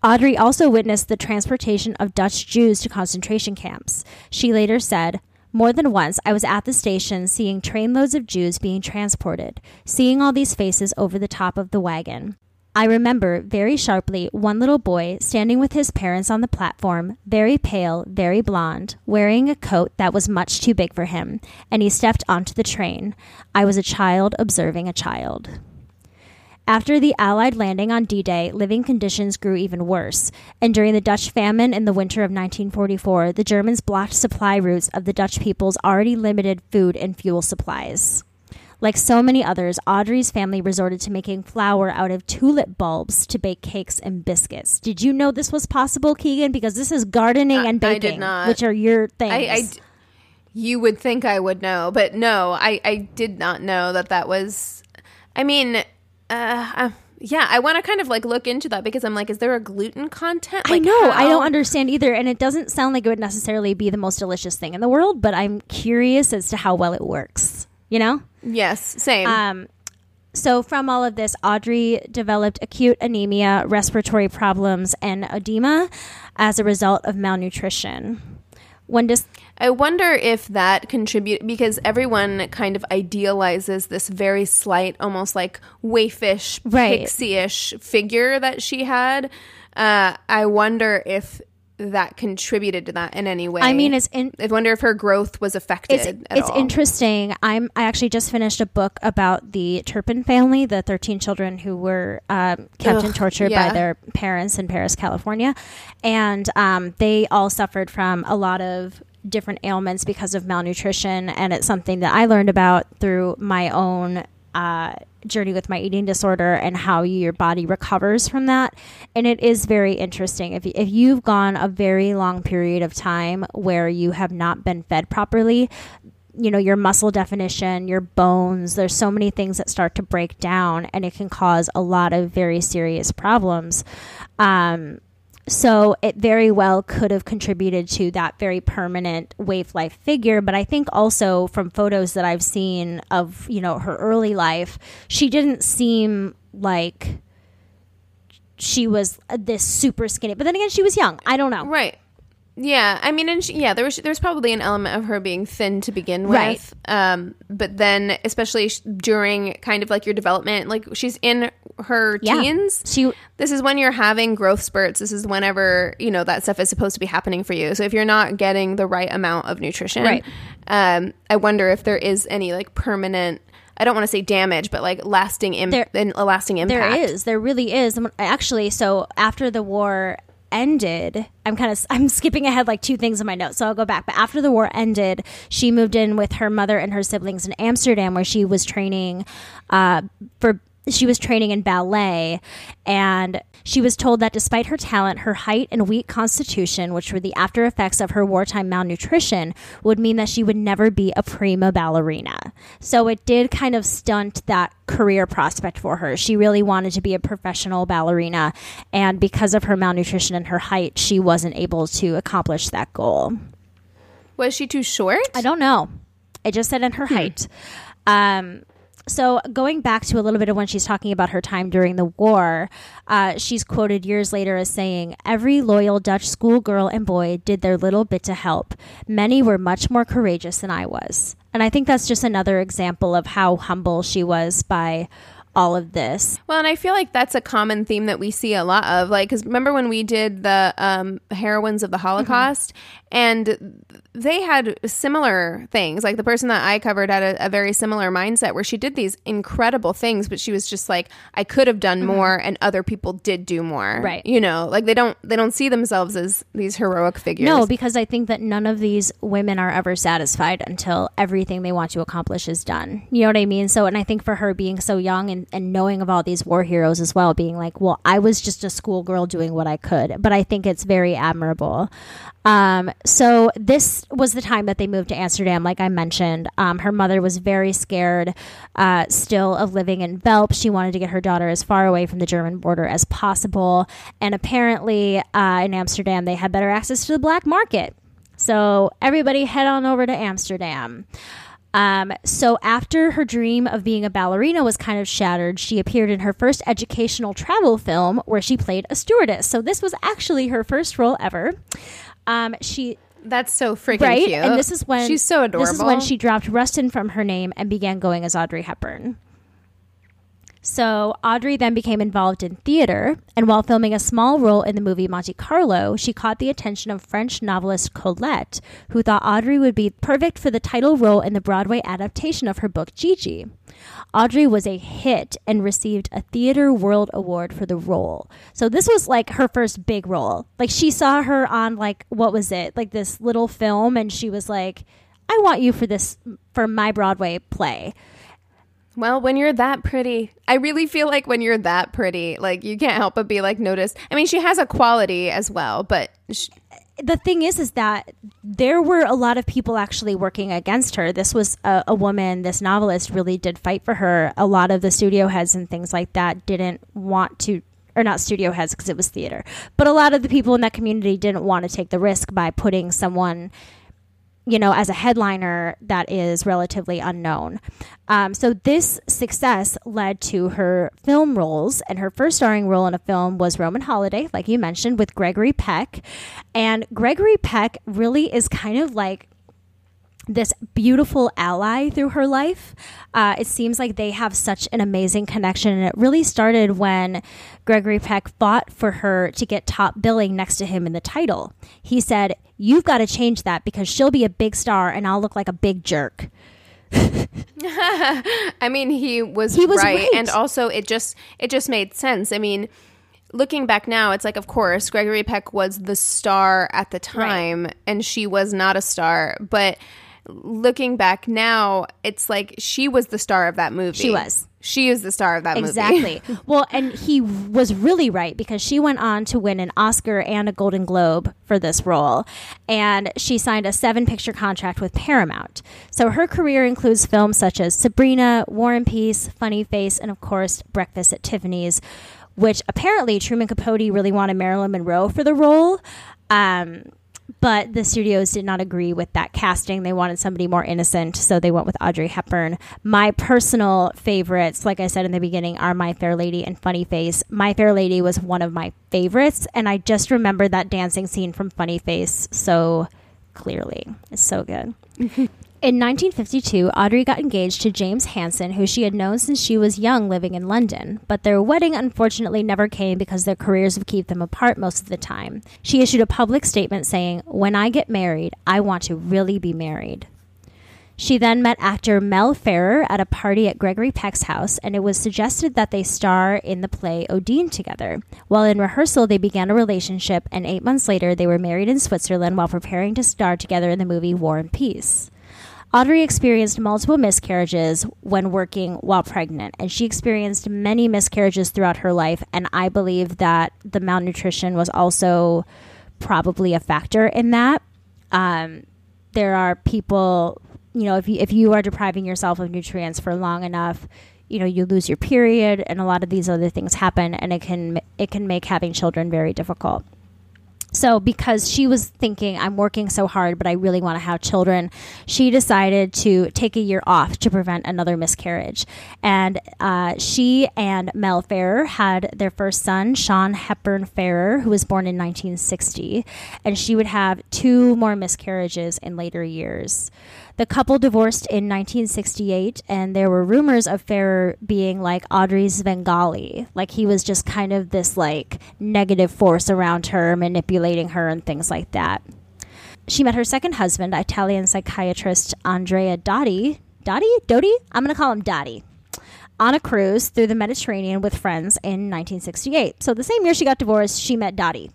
D: Audrey also witnessed the transportation of Dutch Jews to concentration camps. She later said, more than once, I was at the station seeing trainloads of Jews being transported, seeing all these faces over the top of the wagon. I remember very sharply one little boy standing with his parents on the platform, very pale, very blond, wearing a coat that was much too big for him, and he stepped onto the train. I was a child observing a child. After the Allied landing on D Day, living conditions grew even worse, and during the Dutch famine in the winter of 1944, the Germans blocked supply routes of the Dutch people's already limited food and fuel supplies. Like so many others, Audrey's family resorted to making flour out of tulip bulbs to bake cakes and biscuits. Did you know this was possible, Keegan? Because this is gardening uh, and baking, which are your things. I, I,
B: you would think I would know, but no, I, I did not know that that was. I mean, uh, uh, yeah, I want to kind of like look into that because I'm like, is there a gluten content?
D: Like I know, how? I don't understand either, and it doesn't sound like it would necessarily be the most delicious thing in the world, but I'm curious as to how well it works. You know?
B: Yes, same.
D: Um, so, from all of this, Audrey developed acute anemia, respiratory problems, and edema as a result of malnutrition. When does
B: I wonder if that contribute because everyone kind of idealizes this very slight, almost like waifish, right. pixie-ish figure that she had. Uh, I wonder if that contributed to that in any way.
D: I mean, it's in,
B: I wonder if her growth was affected.
D: It's, it's interesting. I'm I actually just finished a book about the Turpin family, the 13 children who were um, kept Ugh, and tortured yeah. by their parents in Perris, California, and um, they all suffered from a lot of different ailments because of malnutrition, and it's something that I learned about through my own uh, journey with my eating disorder and how your body recovers from that. And it is very interesting. If, if you've gone a very long period of time where you have not been fed properly, you know, your muscle definition, your bones, there's so many things that start to break down and it can cause a lot of very serious problems. Um, so it very well could have contributed to that very permanent waif life figure. But I think also from photos that I've seen of, you know, her early life, she didn't seem like she was this super skinny. But then again, she was young. I don't know.
B: Right. Yeah, I mean, and she, yeah, there was there's probably an element of her being thin to begin with,
D: Right.
B: um, but then especially sh- during kind of like your development, like she's in her
D: Yeah.
B: teens.
D: She
B: This is when you're having growth spurts. This is whenever you know that stuff is supposed to be happening for you. So if you're not getting the right amount of nutrition,
D: Right.
B: um, I wonder if there is any like permanent. I don't want to say damage, but like lasting Im-
D: There-
B: a lasting impact.
D: There is. There really is. Actually, so after the war ended, I'm kind of I'm skipping ahead like two things in my notes, so I'll go back. But after the war ended, she moved in with her mother and her siblings in Amsterdam, where she was training uh, for. She was training in ballet, and she was told that despite her talent, her height and weak constitution, which were the after effects of her wartime malnutrition, would mean that she would never be a prima ballerina. So it did kind of stunt that career prospect for her. She really wanted to be a professional ballerina, and because of her malnutrition and her height, she wasn't able to accomplish that goal.
B: Was she too short?
D: I don't know. It just said in her height. Um, so going back to a little bit of when she's talking about her time during the war, uh, she's quoted years later as saying, "Every loyal Dutch schoolgirl and boy did their little bit to help. Many were much more courageous than I was." And I think that's just another example of how humble she was by all of this.
B: Well, and I feel like that's a common theme that we see a lot of. Like, because remember when we did the um, heroines of the Holocaust, and they had similar things. Like the person that I covered had a, a very similar mindset where she did these incredible things, but she was just like, I could have done more, and other people did do more.
D: Right.
B: You know, like they don't they don't see themselves as these heroic figures.
D: No, because I think that none of these women are ever satisfied until everything they want to accomplish is done. You know what I mean? So, and I think for her being so young and, and knowing of all these war heroes as well, being like, well, I was just a schoolgirl doing what I could. But I think it's very admirable. Um, so this was the time that they moved to Amsterdam, like I mentioned. Um, her mother was very scared uh, still of living in Velp. She wanted to get her daughter as far away from the German border as possible. And apparently, uh, in Amsterdam, they had better access to the black market. So everybody head on over to Amsterdam. Um, so after her dream of being a ballerina was kind of shattered, she appeared in her first educational travel film where she played a stewardess. So this was actually her first role ever. Um, she
B: that's so freaking
D: right,
B: cute.
D: and this is when
B: she's so adorable.
D: This is when she dropped Ruston from her name and began going as Audrey Hepburn. So Audrey then became involved in theater, and while filming a small role in the movie Monte Carlo, she caught the attention of French novelist Colette, who thought Audrey would be perfect for the title role in the Broadway adaptation of her book Gigi. Audrey was a hit and received a Theater World Award for the role. So this was like her first big role. Like she saw her on like what was it? Like this little film and she was like, "I want you for this for my Broadway play."
B: Well, when you're that pretty, I really feel like when you're that pretty, like you can't help but be like noticed. I mean, she has a quality as well, but sh-
D: the thing is is that there were a lot of people actually working against her this was a, a, woman this novelist really did fight for her a lot of the studio heads and things like that didn't want to or not studio heads because it was theater but a lot of the people in that community didn't want to take the risk by putting someone you know, as a headliner that is relatively unknown. Um, so this success led to her film roles, and her first starring role in a film was Roman Holiday, like you mentioned, with Gregory Peck. And Gregory Peck really is kind of like this beautiful ally through her life. Uh, it seems like they have such an amazing connection. And it really started when Gregory Peck fought for her to get top billing next to him in the title. He said, You've got to change that because she'll be a big star and I'll look like a big jerk.
B: I mean, he was,
D: He was
B: right.
D: right.
B: and also it just it just made sense. I mean, looking back now, it's like, of course, Gregory Peck was the star at the time, and she was not a star. But looking back now, it's like she was the star of that movie.
D: She was.
B: She is the star of that movie.
D: Exactly. well, and he was really right because she went on to win an Oscar and a Golden Globe for this role. And she signed a seven picture contract with Paramount. So her career includes films such as Sabrina, War and Peace, Funny Face, and of course, Breakfast at Tiffany's, which apparently Truman Capote really wanted Marilyn Monroe for the role. Um, but the studios did not agree with that casting. They wanted somebody more innocent, so they went with Audrey Hepburn. My personal favorites, like I said in the beginning, are My Fair Lady and Funny Face. My Fair Lady was one of my favorites, and I just remember that dancing scene from Funny Face so clearly. It's so good. In 1952, Audrey got engaged to James Hanson, who she had known since she was young living in London. But their wedding unfortunately never came because their careers would keep them apart most of the time. She issued a public statement saying, When I get married, I want to really be married. She then met actor Mel Ferrer at a party at Gregory Peck's house, and it was suggested that they star in the play Ondine together. While in rehearsal, they began a relationship, and eight months later, they were married in Switzerland while preparing to star together in the movie War and Peace. Audrey experienced multiple miscarriages when working while pregnant, and she experienced many miscarriages throughout her life. And I believe that the malnutrition was also probably a factor in that. Um, there are people, you know, if you, if you are depriving yourself of nutrients for long enough, you know, you lose your period, and a lot of these other things happen, and it can it can make having children very difficult. So, because she was thinking, I'm working so hard, but I really want to have children, she decided to take a year off to prevent another miscarriage. And uh, she and Mel Ferrer had their first son, Sean Hepburn Ferrer, who was born in 1960. And she would have two more miscarriages in later years. The couple divorced in 1968, and there were rumors of Ferrer being like Audrey's Svengali. Like he was just kind of this like negative force around her, manipulating her, and things like that. She met her second husband, Italian psychiatrist Andrea Dotti. Dotti? Dotti? I'm going to call him Dotti on a cruise through the Mediterranean with friends in 1968. So the same year she got divorced, she met Dotti.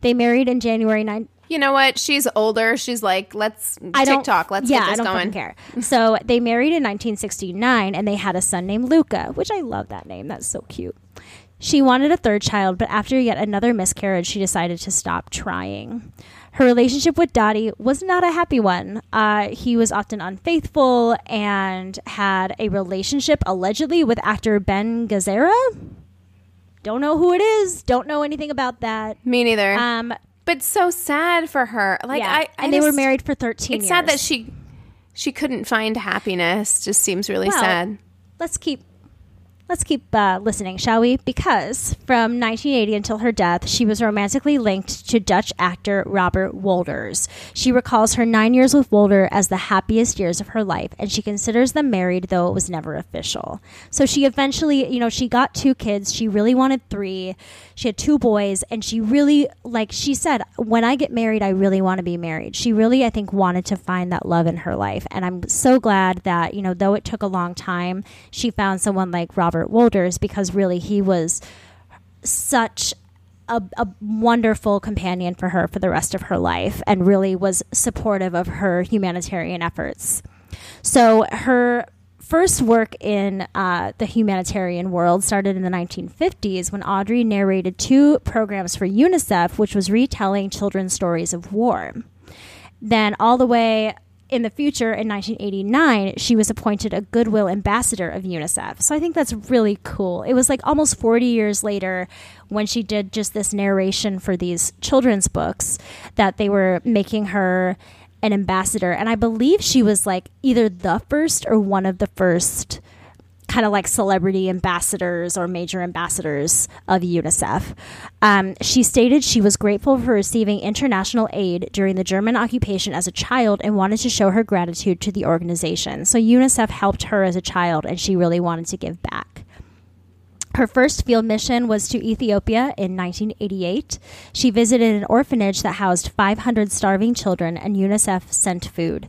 D: They married in January 9,
B: You know what? She's older. She's like, let's
D: I don't
B: TikTok. Let's
D: yeah,
B: get this
D: I don't
B: going.
D: care. So they married in 1969, and they had a son named Luca, which I love that name. That's so cute. She wanted a third child, but after yet another miscarriage, she decided to stop trying. Her relationship with Dotti was not a happy one. Uh, he was often unfaithful and had a relationship allegedly with actor Ben Gazzara. Don't know who it is. Don't know anything about that.
B: Me neither.
D: Um,
B: but so sad for her. Like
D: yeah,
B: I, I
D: and they were married for 13
B: It's
D: years.
B: sad that she she couldn't find happiness. Just seems really
D: Well,
B: sad.
D: let's keep let's keep uh, listening, shall we? Because from 1980 until her death, she was romantically linked to Dutch actor Robert Wolders. She recalls her nine years with Wolder as the happiest years of her life, and she considers them married, though it was never official. So she eventually, you know, she got two kids. She really wanted three. She had two boys, and she really, like she said, when I get married, I really want to be married. She really, I think, wanted to find that love in her life. And I'm so glad that, you know, though it took a long time, she found someone like Robert Wolders because really he was such a, a wonderful companion for her for the rest of her life and really was supportive of her humanitarian efforts. So her first work in uh, the humanitarian world started in the 1950s when Audrey narrated two programs for UNICEF, which was retelling children's stories of war. Then, all the way in the future, in 1989, she was appointed a Goodwill Ambassador of UNICEF. So I think that's really cool. It was like almost 40 years later when she did just this narration for these children's books that they were making her an ambassador. And I believe she was like either the first or one of the first kind of like celebrity ambassadors or major ambassadors of UNICEF. Um, she stated she was grateful for receiving international aid during the German occupation as a child and wanted to show her gratitude to the organization. So UNICEF helped her as a child and she really wanted to give back. Her first field mission was to Ethiopia in 1988. She visited an orphanage that housed 500 starving children, and UNICEF sent food.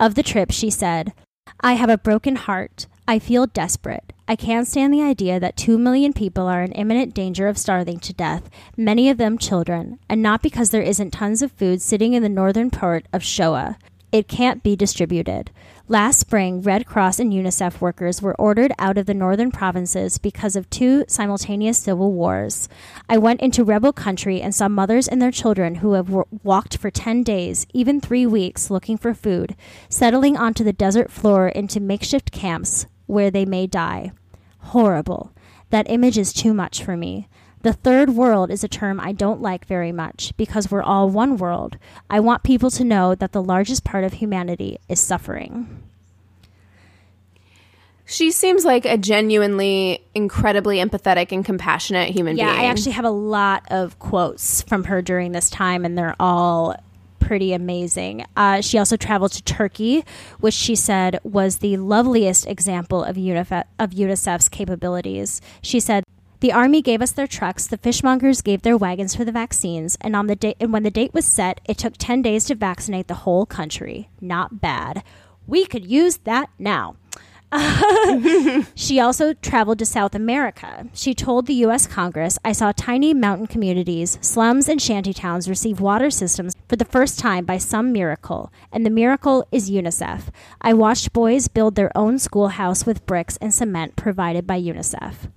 D: Of the trip, she said, I have a broken heart. I feel desperate. I can't stand the idea that 2 million people are in imminent danger of starving to death, many of them children, and not because there isn't tons of food sitting in the northern part of Shoa. It can't be distributed. Last spring, Red Cross and UNICEF workers were ordered out of the northern provinces because of two simultaneous civil wars. I went into rebel country and saw mothers and their children who have walked for 10 days, even three weeks, looking for food, settling onto the desert floor into makeshift camps where they may die. Horrible. That image is too much for me. The third world is a term I don't like very much because we're all one world. I want people to know that the largest part of humanity is suffering.
B: She seems like a genuinely incredibly empathetic and compassionate human
D: Yeah,
B: being.
D: I actually have a lot of quotes from her during this time, and they're all pretty amazing. Uh, she also traveled to Turkey, which she said was the loveliest example of, UNICEF, of UNICEF's capabilities. She said, the army gave us their trucks, the fishmongers gave their wagons for the vaccines, and on the date and when the date was set, it took 10 days to vaccinate the whole country. Not bad. We could use that now. she also traveled to South America. She told the U.S. Congress, I saw tiny mountain communities, slums, and shantytowns receive water systems for the first time by some miracle, and the miracle is UNICEF. I watched boys build their own schoolhouse with bricks and cement provided by UNICEF.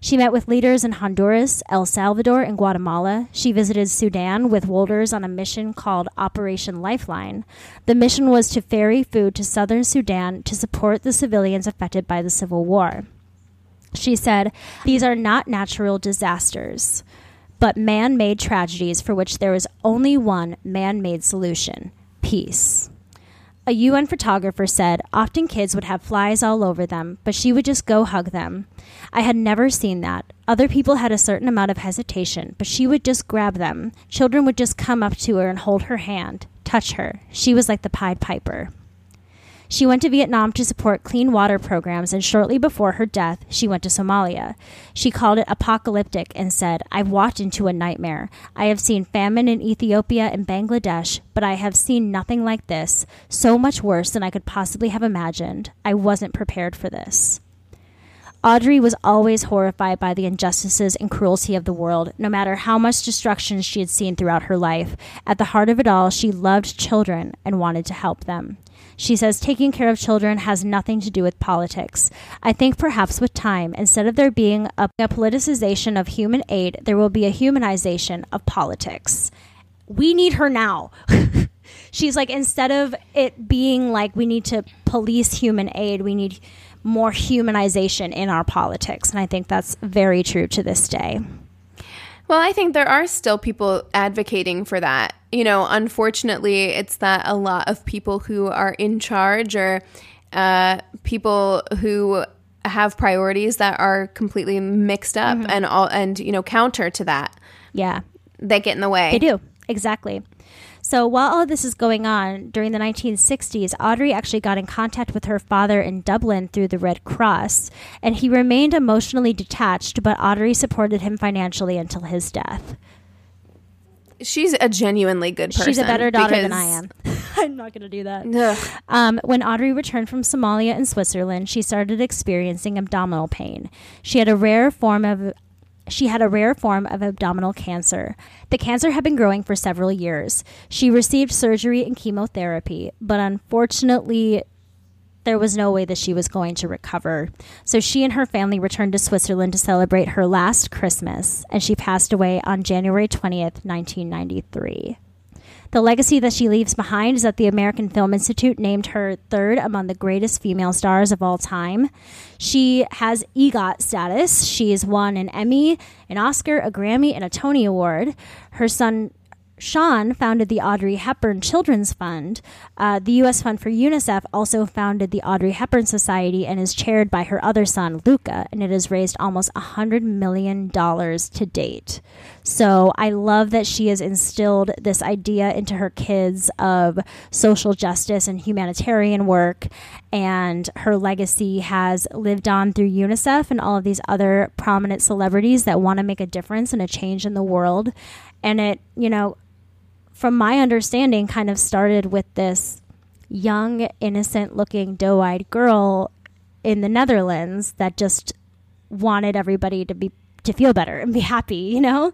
D: She met with leaders in Honduras, El Salvador, and Guatemala. She visited Sudan with Wolders on a mission called Operation Lifeline. The mission was to ferry food to southern Sudan to support the civilians affected by the civil war. She said, These are not natural disasters, but man made tragedies for which there is only one man made solution peace. A UN photographer said often kids would have flies all over them, but she would just go hug them. I had never seen that. Other people had a certain amount of hesitation, but she would just grab them. Children would just come up to her and hold her hand, touch her. She was like the Pied Piper. She went to Vietnam to support clean water programs, and shortly before her death, she went to Somalia. She called it apocalyptic and said, I've walked into a nightmare. I have seen famine in Ethiopia and Bangladesh, but I have seen nothing like this, so much worse than I could possibly have imagined. I wasn't prepared for this. Audrey was always horrified by the injustices and cruelty of the world, no matter how much destruction she had seen throughout her life. At the heart of it all, she loved children and wanted to help them. She says taking care of children has nothing to do with politics. I think perhaps with time, instead of there being a, a politicization of human aid, there will be a humanization of politics. We need her now. She's like, instead of it being like we need to police human aid, we need more humanization in our politics. And I think that's very true to this day.
B: Well, I think there are still people advocating for that. You know, unfortunately, it's that a lot of people who are in charge or uh, people who have priorities that are completely mixed up and all and you know counter to that
D: Yeah,
B: that get in the way.
D: they do. Exactly. So while all this is going on, during the 1960s, Audrey actually got in contact with her father in Dublin through the Red Cross, and he remained emotionally detached, but Audrey supported him financially until his death.
B: She's a genuinely good person.
D: She's a better daughter than I am. I'm not going to do that. Um, when Audrey returned from Somalia and Switzerland, she started experiencing abdominal pain. She had a rare form of she had a rare form of abdominal cancer. The cancer had been growing for several years. She received surgery and chemotherapy, but unfortunately, there was no way that she was going to recover. So she and her family returned to Switzerland to celebrate her last Christmas, and she passed away on January 20th, 1993. The legacy that she leaves behind is that the American Film Institute named her third among the greatest female stars of all time. She has EGOT status. She's won an Emmy, an Oscar, a Grammy, and a Tony Award. Her son Sean founded the Audrey Hepburn Children's Fund. Uh, the U.S. Fund for UNICEF also founded the Audrey Hepburn Society and is chaired by her other son, Luca, and it has raised almost $100 million to date. So I love that she has instilled this idea into her kids of social justice and humanitarian work, and her legacy has lived on through UNICEF and all of these other prominent celebrities that want to make a difference and a change in the world. And it, you know, from my understanding, kind of started with this young, innocent looking, doe eyed girl in the Netherlands that just wanted everybody to be to feel better and be happy, you know?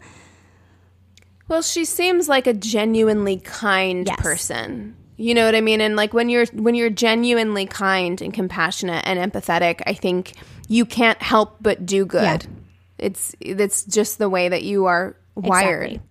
B: Well, she seems like a genuinely kind
D: Yes.
B: person. You know what I mean? And like when you're when you're genuinely kind and compassionate and empathetic, I think you can't help but do good.
D: Yeah.
B: It's it's just the way that you are wired.
D: Exactly.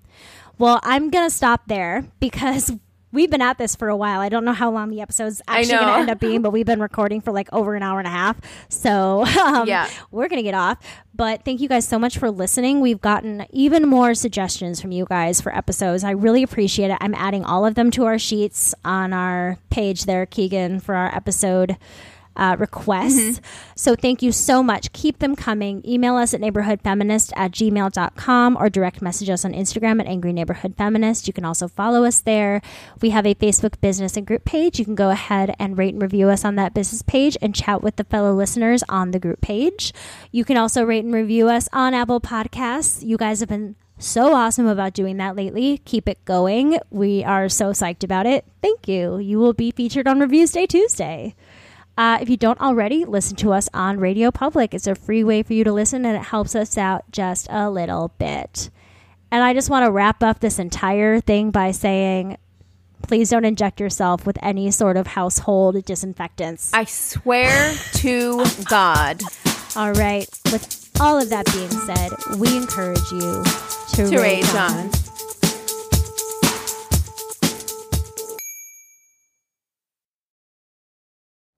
D: Well, I'm going to stop there because we've been at this for a while. I don't know how long the episode's actually going to end up being, but we've been recording for like over an hour and a half. So um,
B: Yeah.
D: we're going to get off. But thank you guys so much for listening. We've gotten even more suggestions from you guys for episodes. I really appreciate it. I'm adding all of them to our sheets on our page there, Keegan, for our episode uh, requests. So thank you so much. Keep them coming. Email us at neighborhoodfeminist at gmail.com or direct message us on Instagram at Angry Neighborhood Feminist. You can also follow us there. We have a Facebook business and group page. You can go ahead and rate and review us on that business page and chat with the fellow listeners on the group page. You can also rate and review us on Apple Podcasts. You guys have been so awesome about doing that lately. Keep it going. We are so psyched about it. Thank you. You will be featured on Reviews Day Tuesday. Uh, if you don't already, listen to us on Radio Public. It's a free way for you to listen, and it helps us out just a little bit. And I just want to wrap up this entire thing by saying please don't inject yourself with any sort of household disinfectants.
B: I swear to God
D: All right. With all of that being said, we encourage you to,
B: to
D: rage on.
B: on.